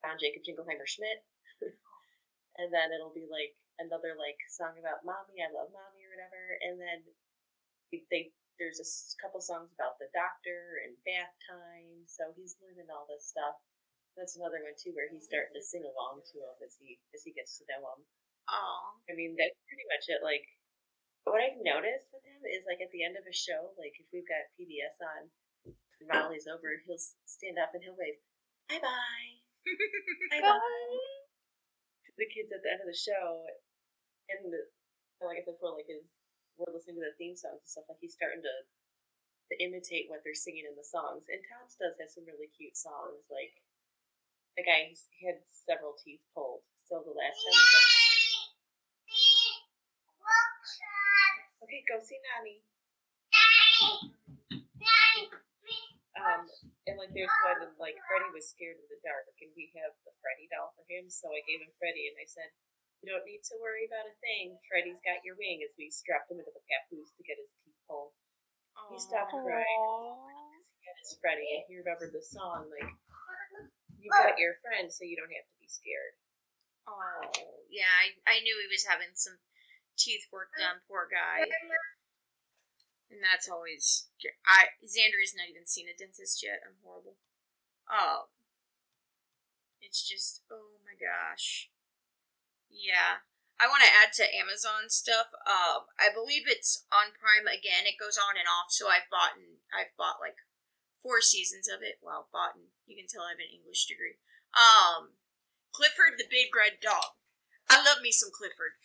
John Jacob Jingleheimer Schmidt, and then it'll be like another like song about mommy, I love mommy or whatever, and then they, they there's a couple songs about the doctor and bath time, so he's learning all this stuff. That's another one too, where he's starting to sing along to him as he as he gets to know him. oh. I mean, that's pretty much it. Like, what I've noticed with him is like at the end of a show, like if we've got PBS on, and Molly's over, he'll stand up and he'll wave, bye bye, bye bye to the kids at the end of the show, and the, like I said before, like his we're listening to the theme songs and stuff, like he's starting to to imitate what they're singing in the songs. And Tom's does have some really cute songs, like the guy he had several teeth pulled. So the last time we go, okay, go see Nani. Um, and like there's one, and like Freddie was scared of the dark, and we have the Freddie doll for him, so I gave him Freddie, and I said, "You don't need to worry about a thing. Freddie's got your wing." As we strapped him into the papoose to get his teeth pulled, he stopped crying. He had his Freddie, and he remembered the song, like, "You've got your friend, so you don't have to be scared." Oh, yeah. I, I knew he was having some teeth work done. Poor guy. And that's always. I Xander has not even seen a dentist yet. I'm horrible. Oh, it's just oh my gosh. Yeah, I want to add to Amazon stuff. Um, I believe it's on Prime again. It goes on and off. So I've bought and I've bought like four seasons of it. Well, bought and you can tell I have an English degree. Um, Clifford the Big Red Dog. I love me some Clifford.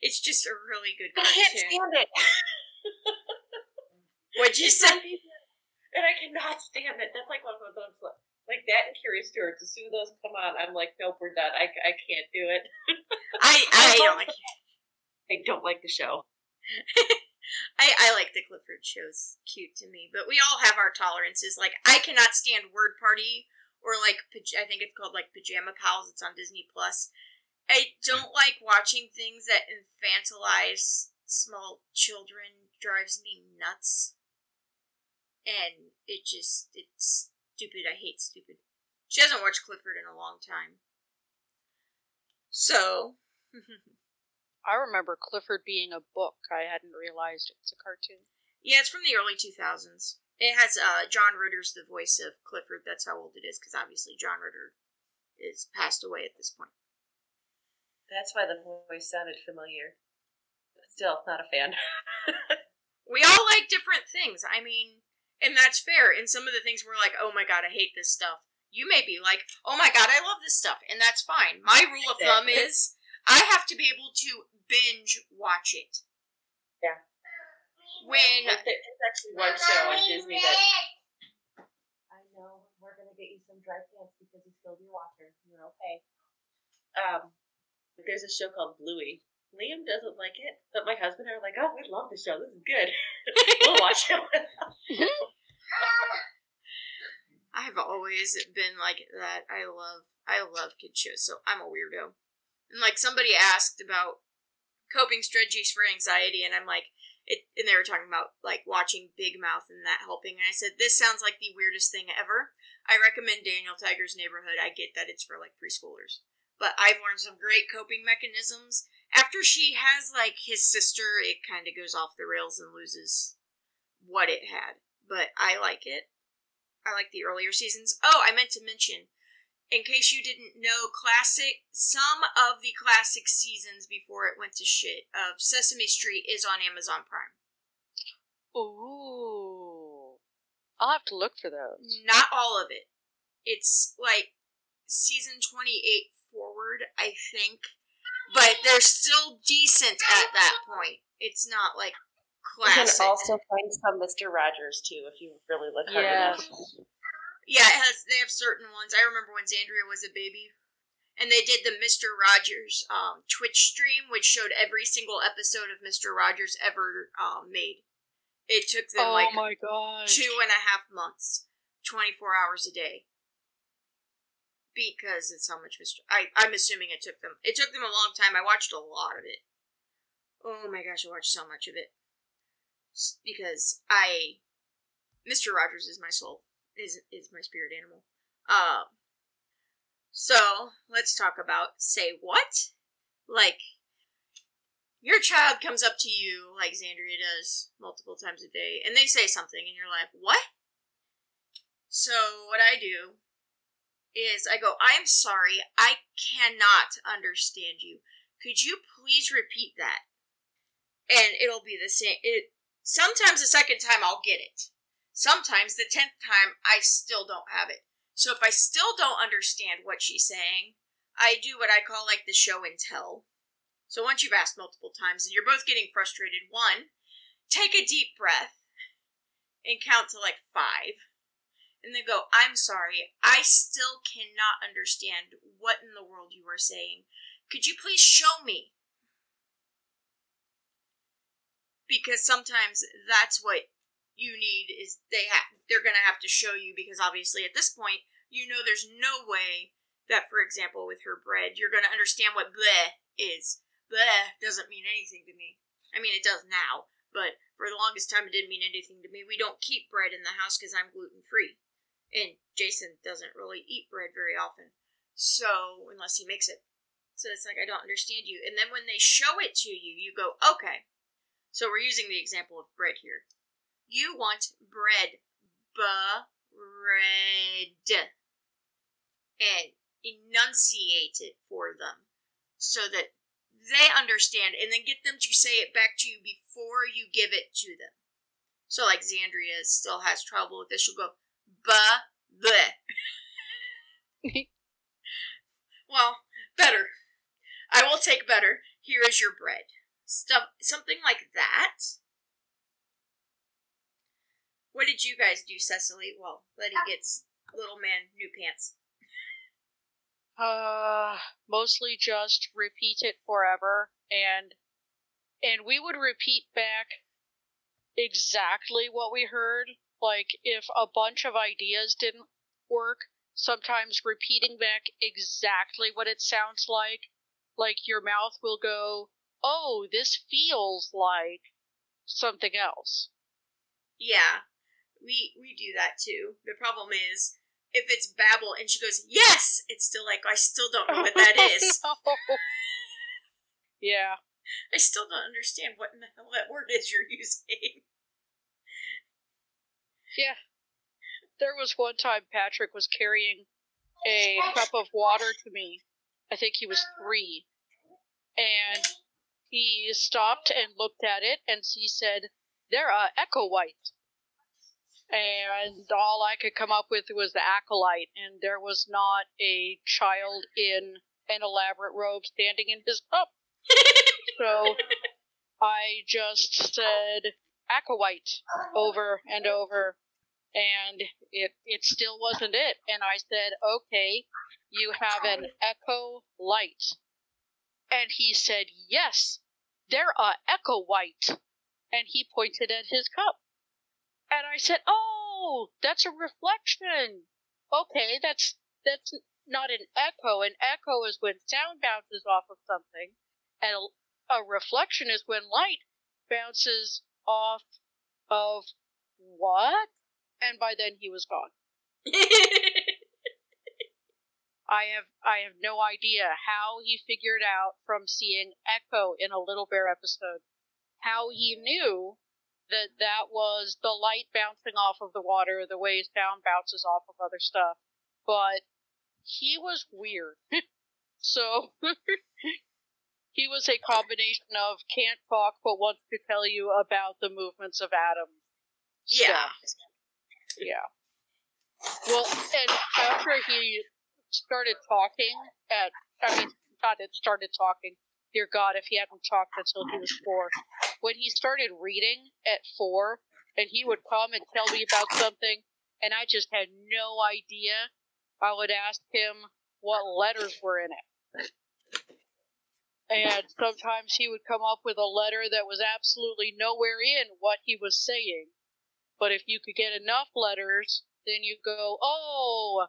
It's just a really good I can't stand it. What'd you say? and I cannot stand it. That's like one of those ones like- like that and Curious Stewart. As soon as those come on, I'm like, nope, we're done. I, I can't do it. I I don't like I don't like the show. I, I like the Clifford shows cute to me, but we all have our tolerances. Like I cannot stand Word Party or like I think it's called like Pajama Pals. It's on Disney Plus. I don't like watching things that infantilize small children. Drives me nuts, and it just it's stupid. I hate stupid. She hasn't watched Clifford in a long time. So, I remember Clifford being a book. I hadn't realized it was a cartoon. yeah, it's from the early 2000s. It has uh, John Ritter's the voice of Clifford. That's how old it is, because obviously John Ritter is passed away at this point. That's why the voice sounded familiar. But still, not a fan. We all like different things. I mean, and that's fair. And some of the things we're like, oh my god, I hate this stuff. You may be like, oh my god, I love this stuff, and that's fine. My rule of thumb is I have to be able to binge watch it. Yeah. When Like, There's actually one show on Disney that. I know we're gonna get you some dry pants because you spilled your water. You're okay. Um, there's a show called Bluey. Liam doesn't like it, but my husband and I are like, "Oh, we love the show. This is good. we'll watch it." I've always been like that. I love I love kid shows, so I'm a weirdo. And like somebody asked about coping strategies for anxiety, and I'm like, it, and they were talking about like watching Big Mouth and that helping, and I said this sounds like the weirdest thing ever. I recommend Daniel Tiger's Neighborhood. I get that it's for like preschoolers, but I've learned some great coping mechanisms. After she has like his sister, it kind of goes off the rails and loses what it had, but I like it. I like the earlier seasons. Oh, I meant to mention, in case you didn't know, classic some of the classic seasons before it went to shit of Sesame Street is on Amazon Prime. Ooh. I'll have to look for those. Not all of it. It's like season 28 forward, I think. But they're still decent at that point. It's not like classic. You can also find some Mister Rogers too if you really look hard Yeah. enough. Yeah, it has. They have certain ones. I remember when Xandria was a baby, and they did the Mister Rogers um, Twitch stream, which showed every single episode of Mister Rogers ever um, made. It took them oh like my two and a half months, twenty four hours a day, because it's how much Mister. I I'm assuming it took them. It took them a long time. I watched a lot of it. Oh my gosh, I watched so much of it because I Mister Rogers is my soul is is my spirit animal. Um. So let's talk about say what, like your child comes up to you like Xandria does multiple times a day, and they say something, and you're like, what? So what I do is I go, I'm sorry, I cannot understand you. Could you please repeat that? And it'll be the same. It sometimes the second time I'll get it. Sometimes the tenth time I still don't have it. So if I still don't understand what she's saying, I do what I call like the show and tell. So once you've asked multiple times and you're both getting frustrated, one, take a deep breath and count to like five. And they go, I'm sorry, I still cannot understand what in the world you are saying. Could you please show me? Because sometimes that's what you need is they have they're gonna have to show you because obviously at this point you know there's no way that for example with her bread you're gonna understand what bleh is. Bleh doesn't mean anything to me. I mean it does now, but for the longest time it didn't mean anything to me. We don't keep bread in the house because I'm gluten free, and Jason doesn't really eat bread very often. So unless he makes it, so it's like I don't understand you. And then when they show it to you, you go okay. So we're using the example of bread here. You want bread, bread, and enunciate it for them so that they understand and then get them to say it back to you before you give it to them. So, like Xandria still has trouble with this, she'll go, bleh. well, better. I will take better. Here is your bread. Stuff, something like that. What did you guys do, Cecily? Well, Letty gets little man new pants. Uh, mostly just repeat it forever, and and we would repeat back exactly what we heard. Like if a bunch of ideas didn't work, sometimes repeating back exactly what it sounds like, like your mouth will go, "Oh, this feels like something else." Yeah, we we do that too. The problem is, if it's babble and she goes, yes, it's still like, I still don't know what that is. Oh, no. Yeah. I still don't understand what in the hell that word is you're using. Yeah. There was one time Patrick was carrying a cup of water to me. I think he was three. And he stopped and looked at it and he said, They're uh, echo white. And all I could come up with was the acolyte, and there was not a child in an elaborate robe standing in his cup. So I just said acolyte over and over, and it it still wasn't it. And I said, okay, you have an echo light. And he said, yes, they're a echo white. And he pointed at his cup. And I said, oh, that's a reflection. Okay, that's that's not an echo. An echo is when sound bounces off of something, and a, a reflection is when light bounces off of what? And by then he was gone. I have I have no idea how he figured out from seeing Echo in a Little Bear episode how he knew that that was the light bouncing off of the water the way sound bounces off of other stuff. But he was weird. so he was a combination of can't talk but wants to tell you about the movements of atoms. yeah. stuff. Yeah. Well, and after he started talking at, I mean, not it started talking. Dear God, if he hadn't talked until he was four, when he started reading at four, and he would come and tell me about something, and I just had no idea, I would ask him what letters were in it. And sometimes he would come up with a letter that was absolutely nowhere in what he was saying. But if you could get enough letters, then you go, oh,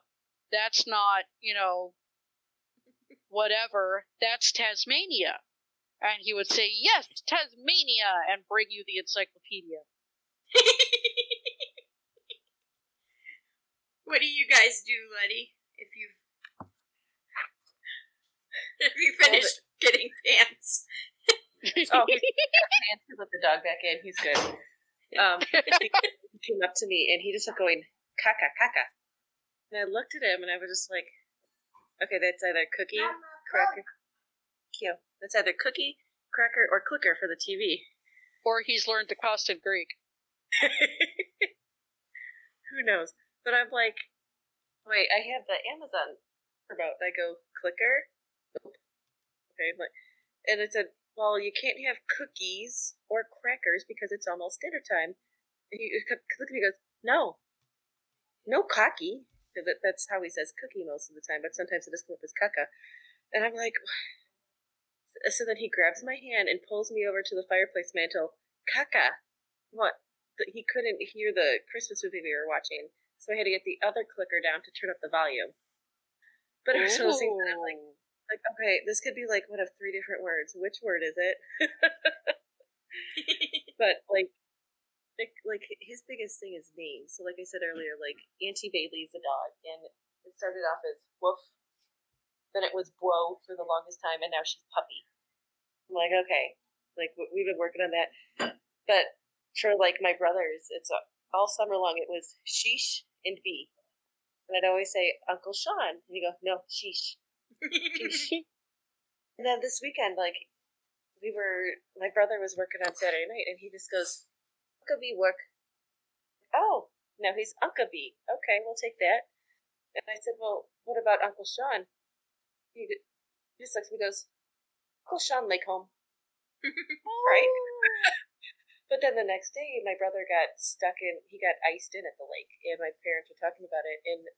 that's not, you know, whatever, that's Tasmania. And he would say, yes, Tasmania, and bring you the encyclopedia. what do you guys do, Letty? If you if you finished getting pants. Oh, and to let the dog back in. He's good. Um, he came up to me and he just kept going kaka kaka, and I looked at him and I was just like, okay, that's either cookie, cracker, cute. That's either cookie, cracker, or clicker for the TV. or he's learned the cost in Greek. Who knows? But I'm like, wait, I have the Amazon remote. I go clicker. Nope. Okay, but and it said, well, you can't have cookies or crackers because it's almost dinner time. And he looking at me goes, no, no cocky. That, that's how he says cookie most of the time, but sometimes it does come up as caca. And I'm like, so then he grabs my hand and pulls me over to the fireplace mantle. Caca. What? He couldn't hear the Christmas movie we were watching, so I had to get the other clicker down to turn up the volume. But it was those things that I'm like, Ooh. Like, okay, this could be like one of three different words. Which word is it? but like, like, like his biggest thing is names. So, like I said earlier, like Auntie Bailey's a dog, and it started off as Woof, then it was Bwo for the longest time, and now she's Puppy. I'm like, okay, like we- we've been working on that. But for like my brothers, it's uh, all summer long. It was Sheesh and B, and I'd always say Uncle Sean, and you go, no, Sheesh. And then this weekend, like, we were, my brother was working on Saturday night, and he just goes, Uncle B work. Oh, no, he's Uncle B. Okay, we'll take that. And I said, well, what about Uncle Sean? He, just looks at me and goes, Uncle Sean Lake home. Right? But then the next day, my brother got stuck in, he got iced in at the lake, and my parents were talking about it, and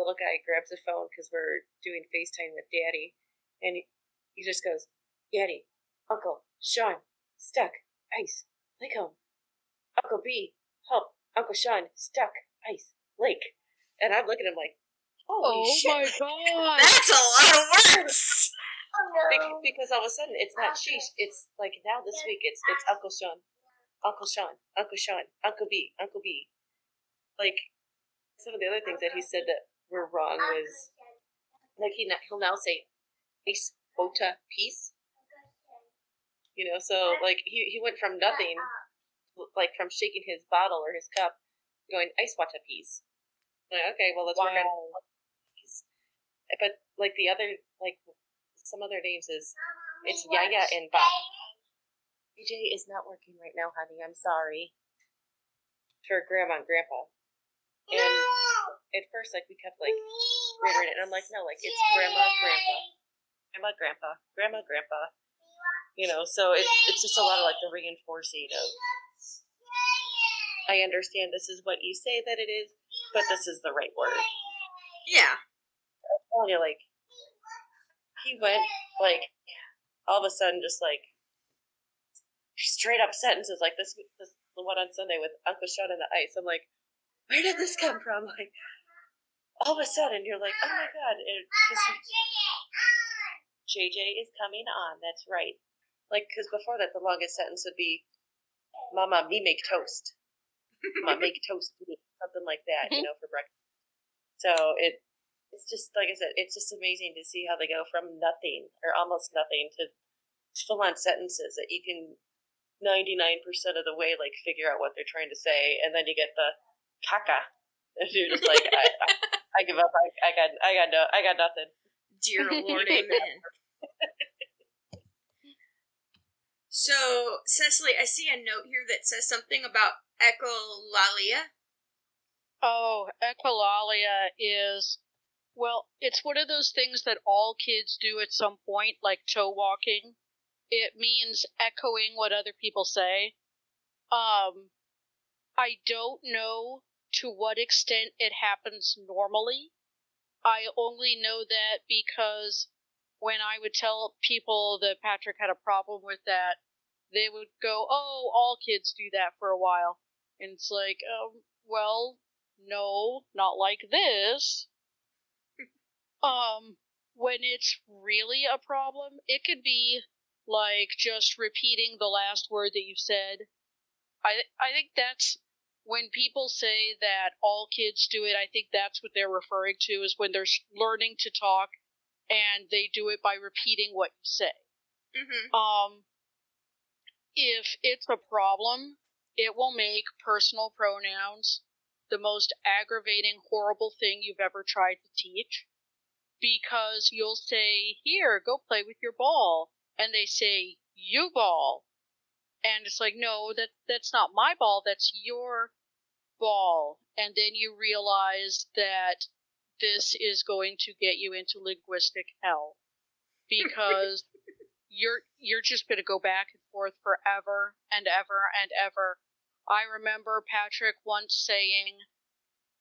little guy grabs the phone because we're doing FaceTime with Daddy, and he, he just goes, Daddy, Uncle, Sean, stuck, ice, lake home. Uncle B, help, Uncle Sean, stuck, ice, lake. And I'm looking at him like, holy oh shit. my god! That's a lot of words. Oh, Bec- because all of a sudden it's not sheesh. It's like now this week it's it's Uncle Sean, Uncle Sean, Uncle Sean, Uncle B, Uncle B. Like some of the other things that he said that were wrong was like he he'll now say ice ota piece. You know, so like he he went from nothing, like from shaking his bottle or his cup, going ice water piece. Like, okay, well let's wow. work on piece. But like the other like some other names is it's Yaya and Bob. DJ is not working right now, honey. I'm sorry. For grandma and grandpa. And at first, like, we kept, like, reiterating it. And I'm like, no, like, it's grandma, grandpa. Grandma, grandpa. Grandma, grandpa. You know, so it, it's just a lot of, like, the reinforcing of, I understand this is what you say that it is, but this is the right word. Yeah. Oh, you like, he went, like, all of a sudden, just, like, straight up sentences like this, this the one on Sunday with Uncle Sean and the ice. I'm like, where did this come from? Like, all of a sudden, you're like, oh my god, it, JJ is coming on. That's right. Like, because before that, the longest sentence would be, Mama, me make toast. Mama, make toast me. Something like that, you know, for breakfast. So it, it's just like I said, it's just amazing to see how they go from nothing or almost nothing to full on sentences that you can 99% of the way like figure out what they're trying to say and then you get the caca and you're just like I, I, I, give up. I, I got i got no i got nothing. Dear lord amen. So cecily i see a note here that says something about echolalia oh echolalia is well it's one of those things that all kids do at some point like toe walking. It means echoing what other people say. Um, I don't know to what extent it happens normally. I only know that because when I would tell people that Patrick had a problem with that, they would go, "Oh, all kids do that for a while," and it's like, um, well, no, not like this. um, when it's really a problem, it could be like just repeating the last word that you said. I I think that's when people say that all kids do it. I think that's what they're referring to is when they're learning to talk and they do it by repeating what you say. mm-hmm. Um, if it's a problem, it will make personal pronouns the most aggravating, horrible thing you've ever tried to teach. Because you'll say, Here, go play with your ball and they say you ball and it's like no that that's not my ball that's your ball and then you realize that this is going to get you into linguistic hell because you're you're just going to go back and forth forever and ever and ever. I remember patrick once saying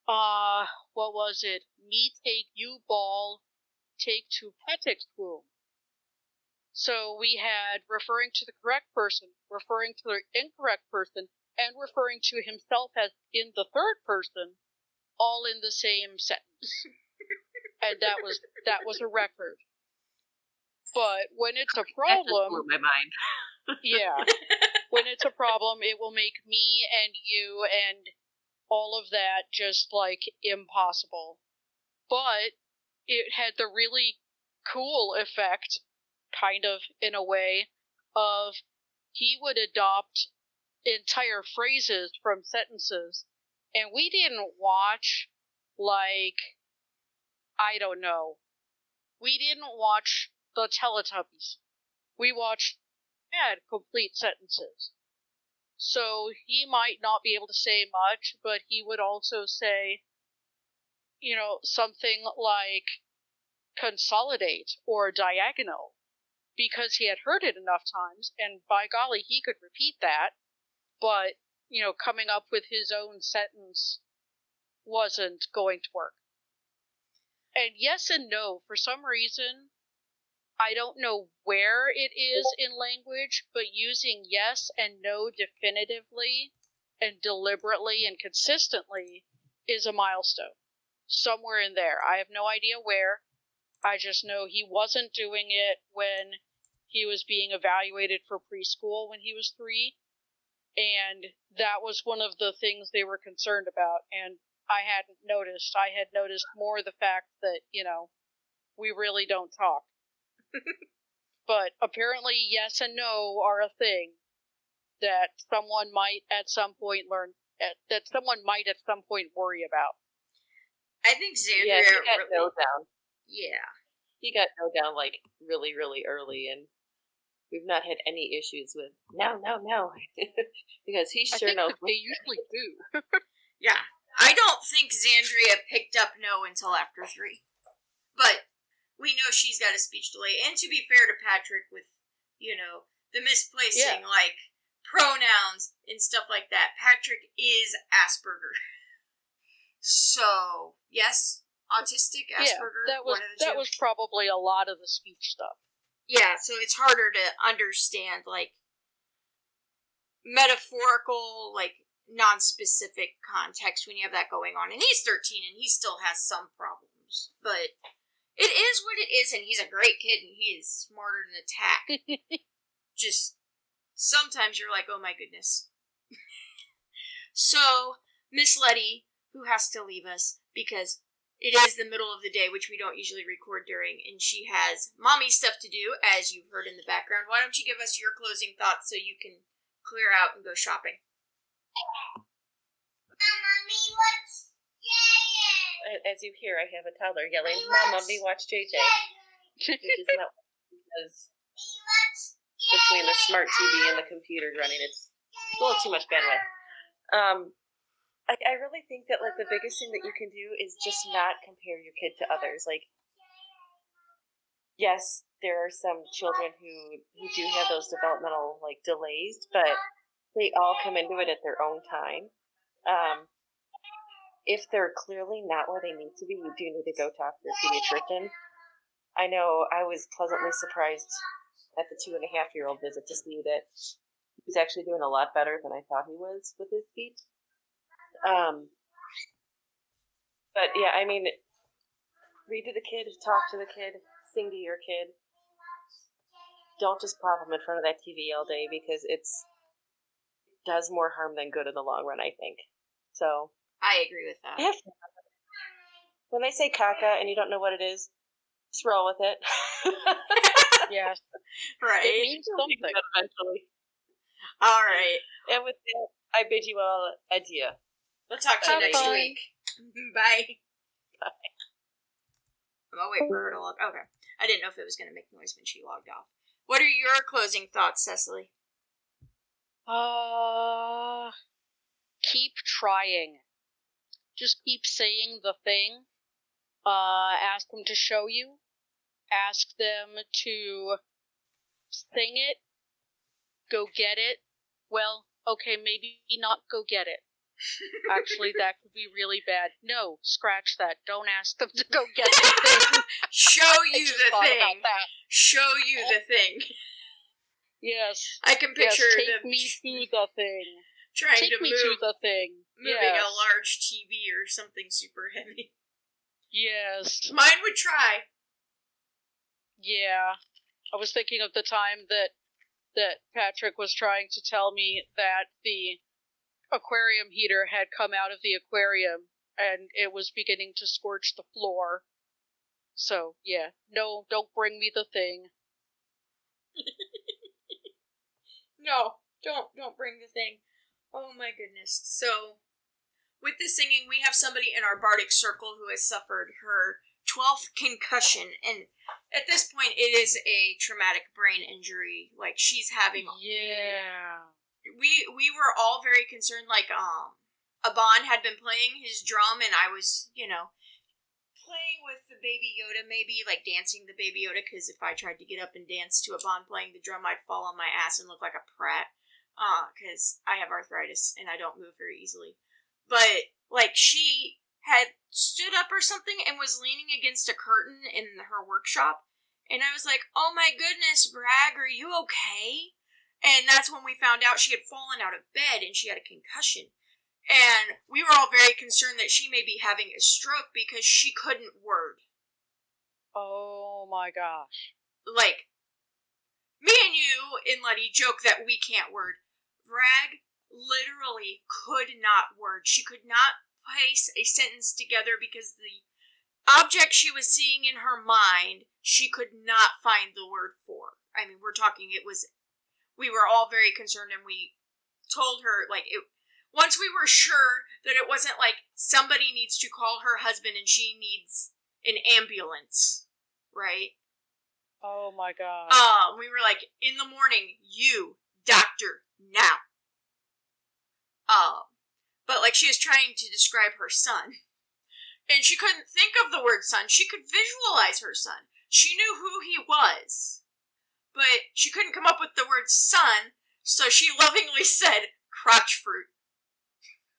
uh what was it? Me take you ball take to patrick's room so we had referring to the correct person, referring to the incorrect person, and referring to himself as in the third person, all in the same sentence. and that was that was a record. But when it's a problem, my mind. yeah, when it's a problem, it will make me and you and all of that just like impossible. But it had the really cool effect kind of in a way of he would adopt entire phrases from sentences and we didn't watch like I don't know. We didn't watch the Teletubbies. We watched had complete sentences. So he might not be able to say much, but he would also say, you know, something like consolidate or diagonal because he had heard it enough times, and by golly, he could repeat that. But, you know, coming up with his own sentence wasn't going to work. And yes and no, for some reason, I don't know where it is in language, but using yes and no definitively and deliberately and consistently is a milestone. Somewhere in there. I have no idea where. I just know he wasn't doing it when he was being evaluated for preschool when he was three, and that was one of the things they were concerned about. And I hadn't noticed. I had noticed more the fact that, you know, we really don't talk. but apparently, yes and no are a thing that someone might at some point learn, that someone might at some point worry about. I think Xandria yeah, he got really, nailed down. Yeah. He got nailed down like really, really early, and we've not had any issues with no, no, no, because he I sure think knows. they usually do. Yeah. I don't think Xandria picked up no until after three. But we know she's got a speech delay. And to be fair to Patrick with, you know, the misplacing like pronouns and stuff like that, Patrick is Asperger. So, yes, autistic, Asperger, yeah, that was one of the that was probably a lot of the speech stuff. Yeah, so it's harder to understand like metaphorical, like non-specific context when you have that going on. And he's 13 and he still has some problems, but it is what it is and he's a great kid and he is smarter than a tack. Just sometimes you're like, "Oh my goodness." so, Miss Letty, who has to leave us because it is the middle of the day, which we don't usually record during, and she has mommy stuff to do, as you've heard in the background. Why don't you give us your closing thoughts so you can clear out and go shopping? Mommy, watch JJ. As you hear, I have a toddler yelling, "Mom, let me watch JJ," which is not because between the smart TV and the computer running, it's a little too much bandwidth. Um, I, I really think that like the biggest thing that you can do is just not compare your kid to others. Like, yes, there are some children who who do have those developmental like delays, but they all come into it at their own time. Um, if they're clearly not where they need to be, you do need to go talk to your pediatrician. I know I was pleasantly surprised at the two and a half year old visit to see that he was actually doing a lot better than I thought he was with his feet. Um, but yeah, I mean, read to the kid, talk to the kid, sing to your kid. Don't just plop them in front of that TV all day because it's it does more harm than good in the long run. I think so. I agree with that. Have fun. When they say caca and you don't know what it is, just roll with it. yeah, Right. it means something. Eventually. All right. And with that, I bid you all adieu. We'll talk to you Have next fun. week. Bye. I'm gonna wait for her to log. Okay. I didn't know if it was gonna make noise when she logged off. What are your closing thoughts, Cecily? Uh, keep trying. Just keep saying the thing. Uh, ask them to show you. Ask them to sing it. Go get it. Well, okay, maybe not go get it. Actually, that could be really bad. No, scratch that. Don't ask them to go get the thing. Show you the thing. Show you oh. the thing. Yes. I can Yes, picture take them me to the thing. trying Take to me move, to the thing. moving yes. a large TV or something super heavy. Yes. Mine would try. Yeah. I was thinking of the time that that Patrick was trying to tell me that the aquarium heater had come out of the aquarium and it was beginning to scorch the floor. So, yeah. No, don't bring me the thing. No, don't don't bring the thing. Oh my goodness. So with the singing, we have somebody in our bardic circle who has suffered her 12th concussion and at this point it is a traumatic brain injury. Like she's having Yeah. We we were all very concerned like um Aban had been playing his drum and I was, you know, playing with the baby Yoda maybe like dancing the baby Yoda cuz if I tried to get up and dance to Aban playing the drum I'd fall on my ass and look like a prat uh cuz I have arthritis and I don't move very easily. But like she had stood up or something and was leaning against a curtain in her workshop and I was like, "Oh my goodness, Bragg, are you okay?" And that's when we found out she had fallen out of bed and she had a concussion. And we were all very concerned that she may be having a stroke because she couldn't word. Oh my gosh. Like, me and you and Letty joke that we can't word. Vrag literally could not word. She could not place a sentence together because the object she was seeing in her mind she could not find the word for. I mean, we're talking it was we were all very concerned and we told her like it once we were sure that it wasn't like somebody needs to call her husband and she needs an ambulance, right? Oh my god. Um, we were like, in the morning, you, doctor, now. Um, but like she was trying to describe her son. And she couldn't think of the word son. She could visualize her son. She knew who he was. But she couldn't come up with the word son, so she lovingly said crotch fruit.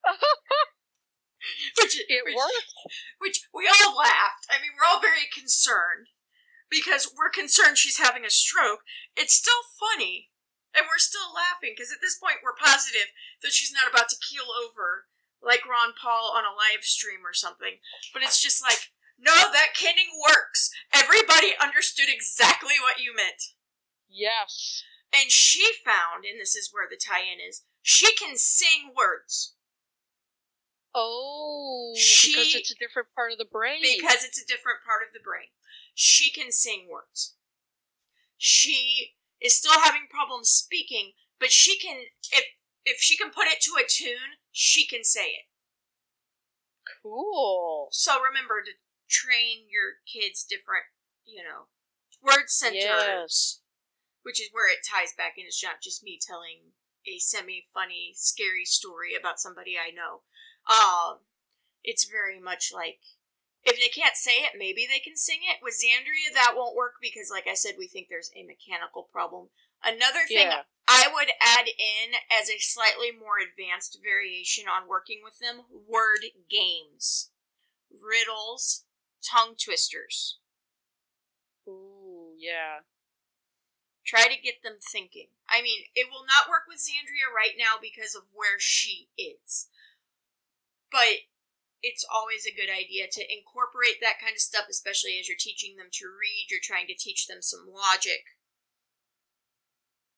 which it which, worked. Which we all laughed. I mean, we're all very concerned because we're concerned she's having a stroke. It's still funny, and we're still laughing because at this point we're positive that she's not about to keel over like Ron Paul on a live stream or something. But it's just like, no, that kenning works. Everybody understood exactly what you meant. Yes. And she found, and this is where the tie-in is, she can sing words. Oh, She- because it's a different part of the brain. because it's a different part of the brain. She can sing words. She is still having problems speaking, but she can if if she can put it to a tune, she can say it. cool. So remember to train your kids different, you know, word centers, Yes. Which is where it ties back in. It's not just me telling a semi-funny, scary story about somebody I know. Um, it's very much like if they can't say it, maybe they can sing it. With Xandria, that won't work because, like I said, we think there's a mechanical problem. Another thing Yeah. I would add in as a slightly more advanced variation on working with them word games, riddles, tongue twisters. Ooh, yeah. Try to get them thinking. I mean, it will not work with Xandria right now because of where she is. But it's always a good idea to incorporate that kind of stuff, especially as you're teaching them to read, you're trying to teach them some logic.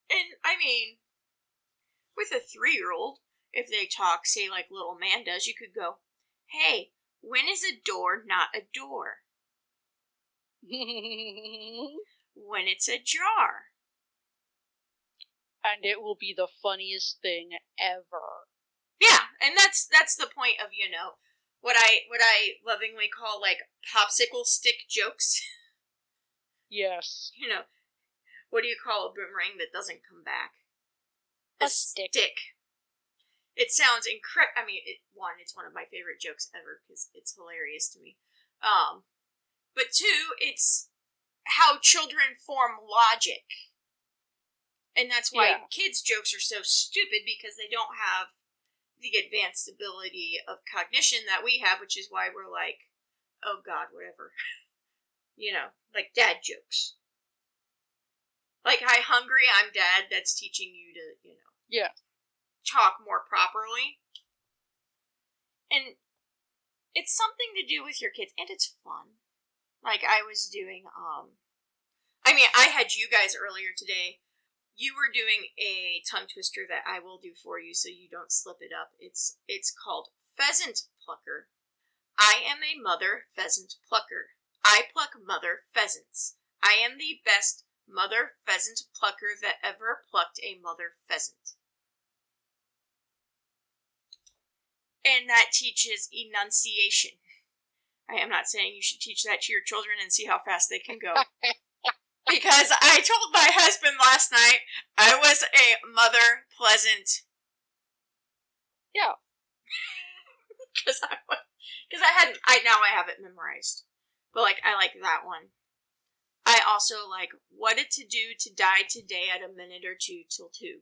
And, I mean, with a three year old, if they talk, say, like little man does, you could go, Hey, when is a door not a door? When it's a jar. And it will be the funniest thing ever. Yeah, and that's that's the point of you know what I what I lovingly call like popsicle stick jokes. Yes. you know, what do you call a boomerang that doesn't come back? A stick. It sounds incredible. I mean, it, one, it's one of my favorite jokes ever because it's hilarious to me. Um, but two, it's how children form logic, and that's why Yeah. kids' jokes are so stupid because they don't have the advanced ability of cognition that we have, which is why we're like, oh God, whatever. you know, like dad jokes. Like, hi, hungry, I'm dad. That's teaching you to, you know, Yeah. talk more properly. And it's something to do with your kids, and it's fun. Like I was doing, um, I mean, I had you guys earlier today. You were doing a tongue twister that I will do for you, so you don't slip it up. It's it's called pheasant plucker. I am a mother pheasant plucker. I pluck mother pheasants. I am the best mother pheasant plucker that ever plucked a mother pheasant. And that teaches enunciation. I am not saying you should teach that to your children and see how fast they can go. because I told my husband last night I was a mother pleasant. Yeah. Because I because I hadn't I now I have it memorized. But like I like that one. I also like what it to do to die today at a minute or two till two.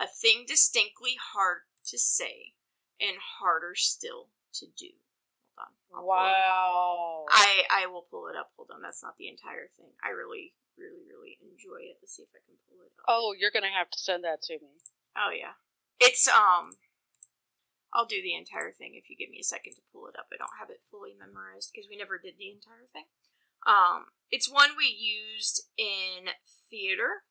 A thing distinctly hard to say and harder still to do. On. I'll pull it up. Wow. I I will pull it up. Hold on, that's not the entire thing. I really, really, really enjoy it. Let's see if I can pull it up. Oh, you're gonna have to send that to me. Oh yeah. It's um I'll do the entire thing if you give me a second to pull it up. I don't have it fully memorized because we never did the entire thing. Um it's one we used in theater.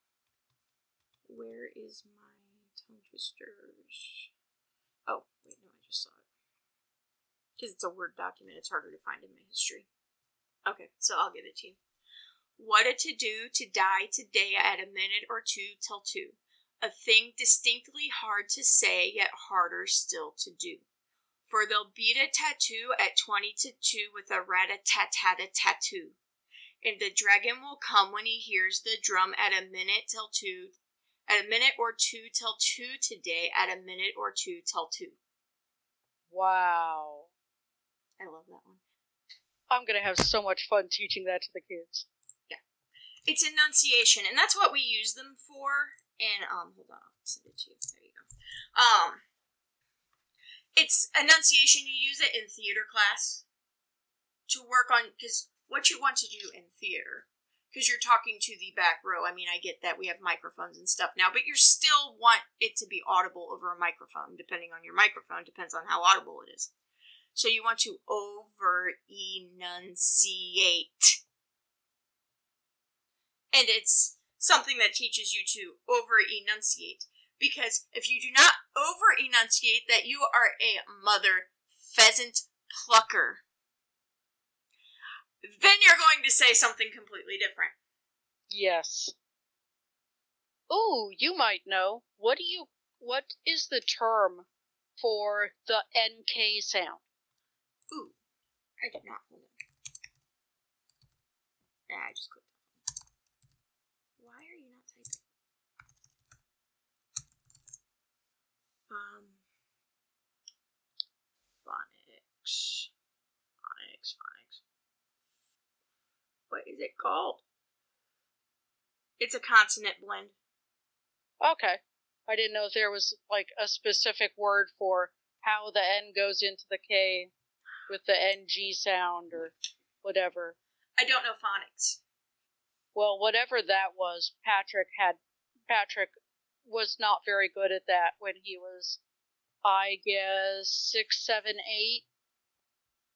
Where is my tongue twisters? Oh, wait, no, I just saw it. Because it's a Word document, it's harder to find in my history. Okay, so I'll give it to you. What a to do to die today at a minute or two till two. A thing distinctly hard to say, yet harder still to do. For they'll beat a tattoo at twenty to two with a rat a tat tat a tattoo. And the dragon will come when he hears the drum at a minute till two at a minute or two till two today, at a minute or two till two. Wow. I love that one. I'm going to have so much fun teaching that to the kids. Yeah. It's enunciation, and that's what we use them for. And, um, hold on, I'll send it to you. There you go. Um, it's enunciation. You use it in theater class to work on, because what you want to do in theater because you're talking to the back row. I mean, I get that we have microphones and stuff now, but you still want it to be audible over a microphone, depending on your microphone, depends on how audible it is. So you want to over enunciate. And it's something that teaches you to over enunciate. Because if you do not over enunciate, that you are a mother pheasant plucker then you're going to say something completely different. Yes. Oh, you might know. What do you what is the term for the NK sound? Ooh. I did not. Yeah, I just clicked. Why are you not typing? Um phonics. Phonics, phonics. What is it called? It's a consonant blend. Okay. I didn't know there was like a specific word for how the N goes into the K with the NG sound or whatever. I don't know phonics. Well, whatever that was, Patrick had Patrick was not very good at that when he was I guess six, seven, eight.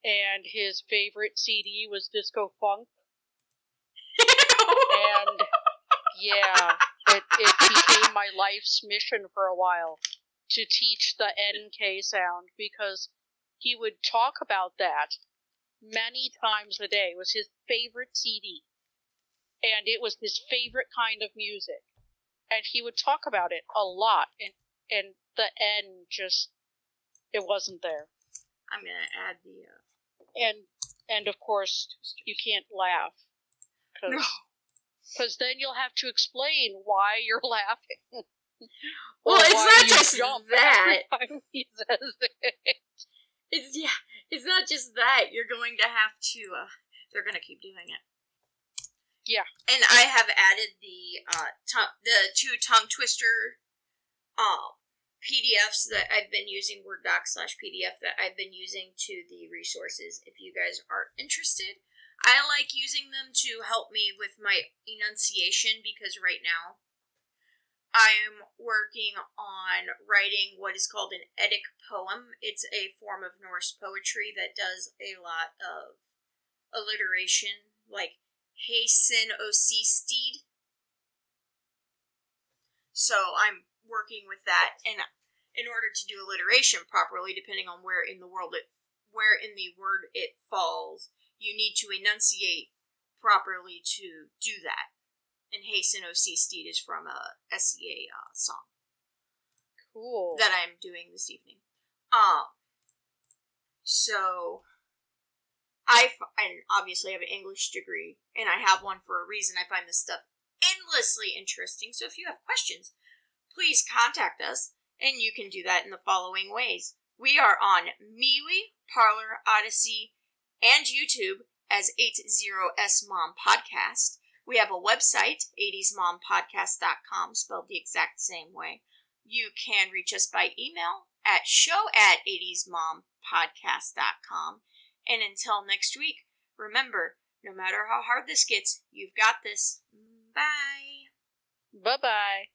And his favorite CD was Disco Funk. and yeah, it, it became my life's mission for a while to teach the NK sound because he would talk about that many times a day. It was his favorite CD. And it was his favorite kind of music. And he would talk about it a lot. And, and the N just, it wasn't there. I'm gonna add the. Uh... And, and of course, you can't laugh. Cause, No. Because then you'll have to explain why you're laughing. Well, it's not just that. It's yeah. It's not just that. You're going to have to. Uh, they're gonna keep doing it. Yeah. And I have added the uh tongue, the two tongue twister, um, PDFs that I've been using Word doc slash PDF that I've been using to the resources. If you guys are interested, I like using them to help me with my enunciation because right now I am working on writing what is called an Eddic poem. It's a form of Norse poetry that does a lot of alliteration, like hasten o oh, sea steed. So I'm working with that, and in order to do alliteration properly, depending on where in the world it, where in the word it falls, you need to enunciate properly to do that. And hasten sea steed is from a SCA uh, song Cool. that I'm doing this evening. Um, so I f- and obviously I have an English degree, and I have one for a reason. I find this stuff endlessly interesting. So if you have questions, please contact us, and you can do that in the following ways. We are on MeWe, Parler, Odysee, and YouTube as 80S Mom Podcast. We have a website, 80smom.podcast.com, spelled the exact same way. You can reach us by email at show at 80smom.podcast.com. And until next week, remember, no matter how hard this gets, you've got this. Bye. Bye bye.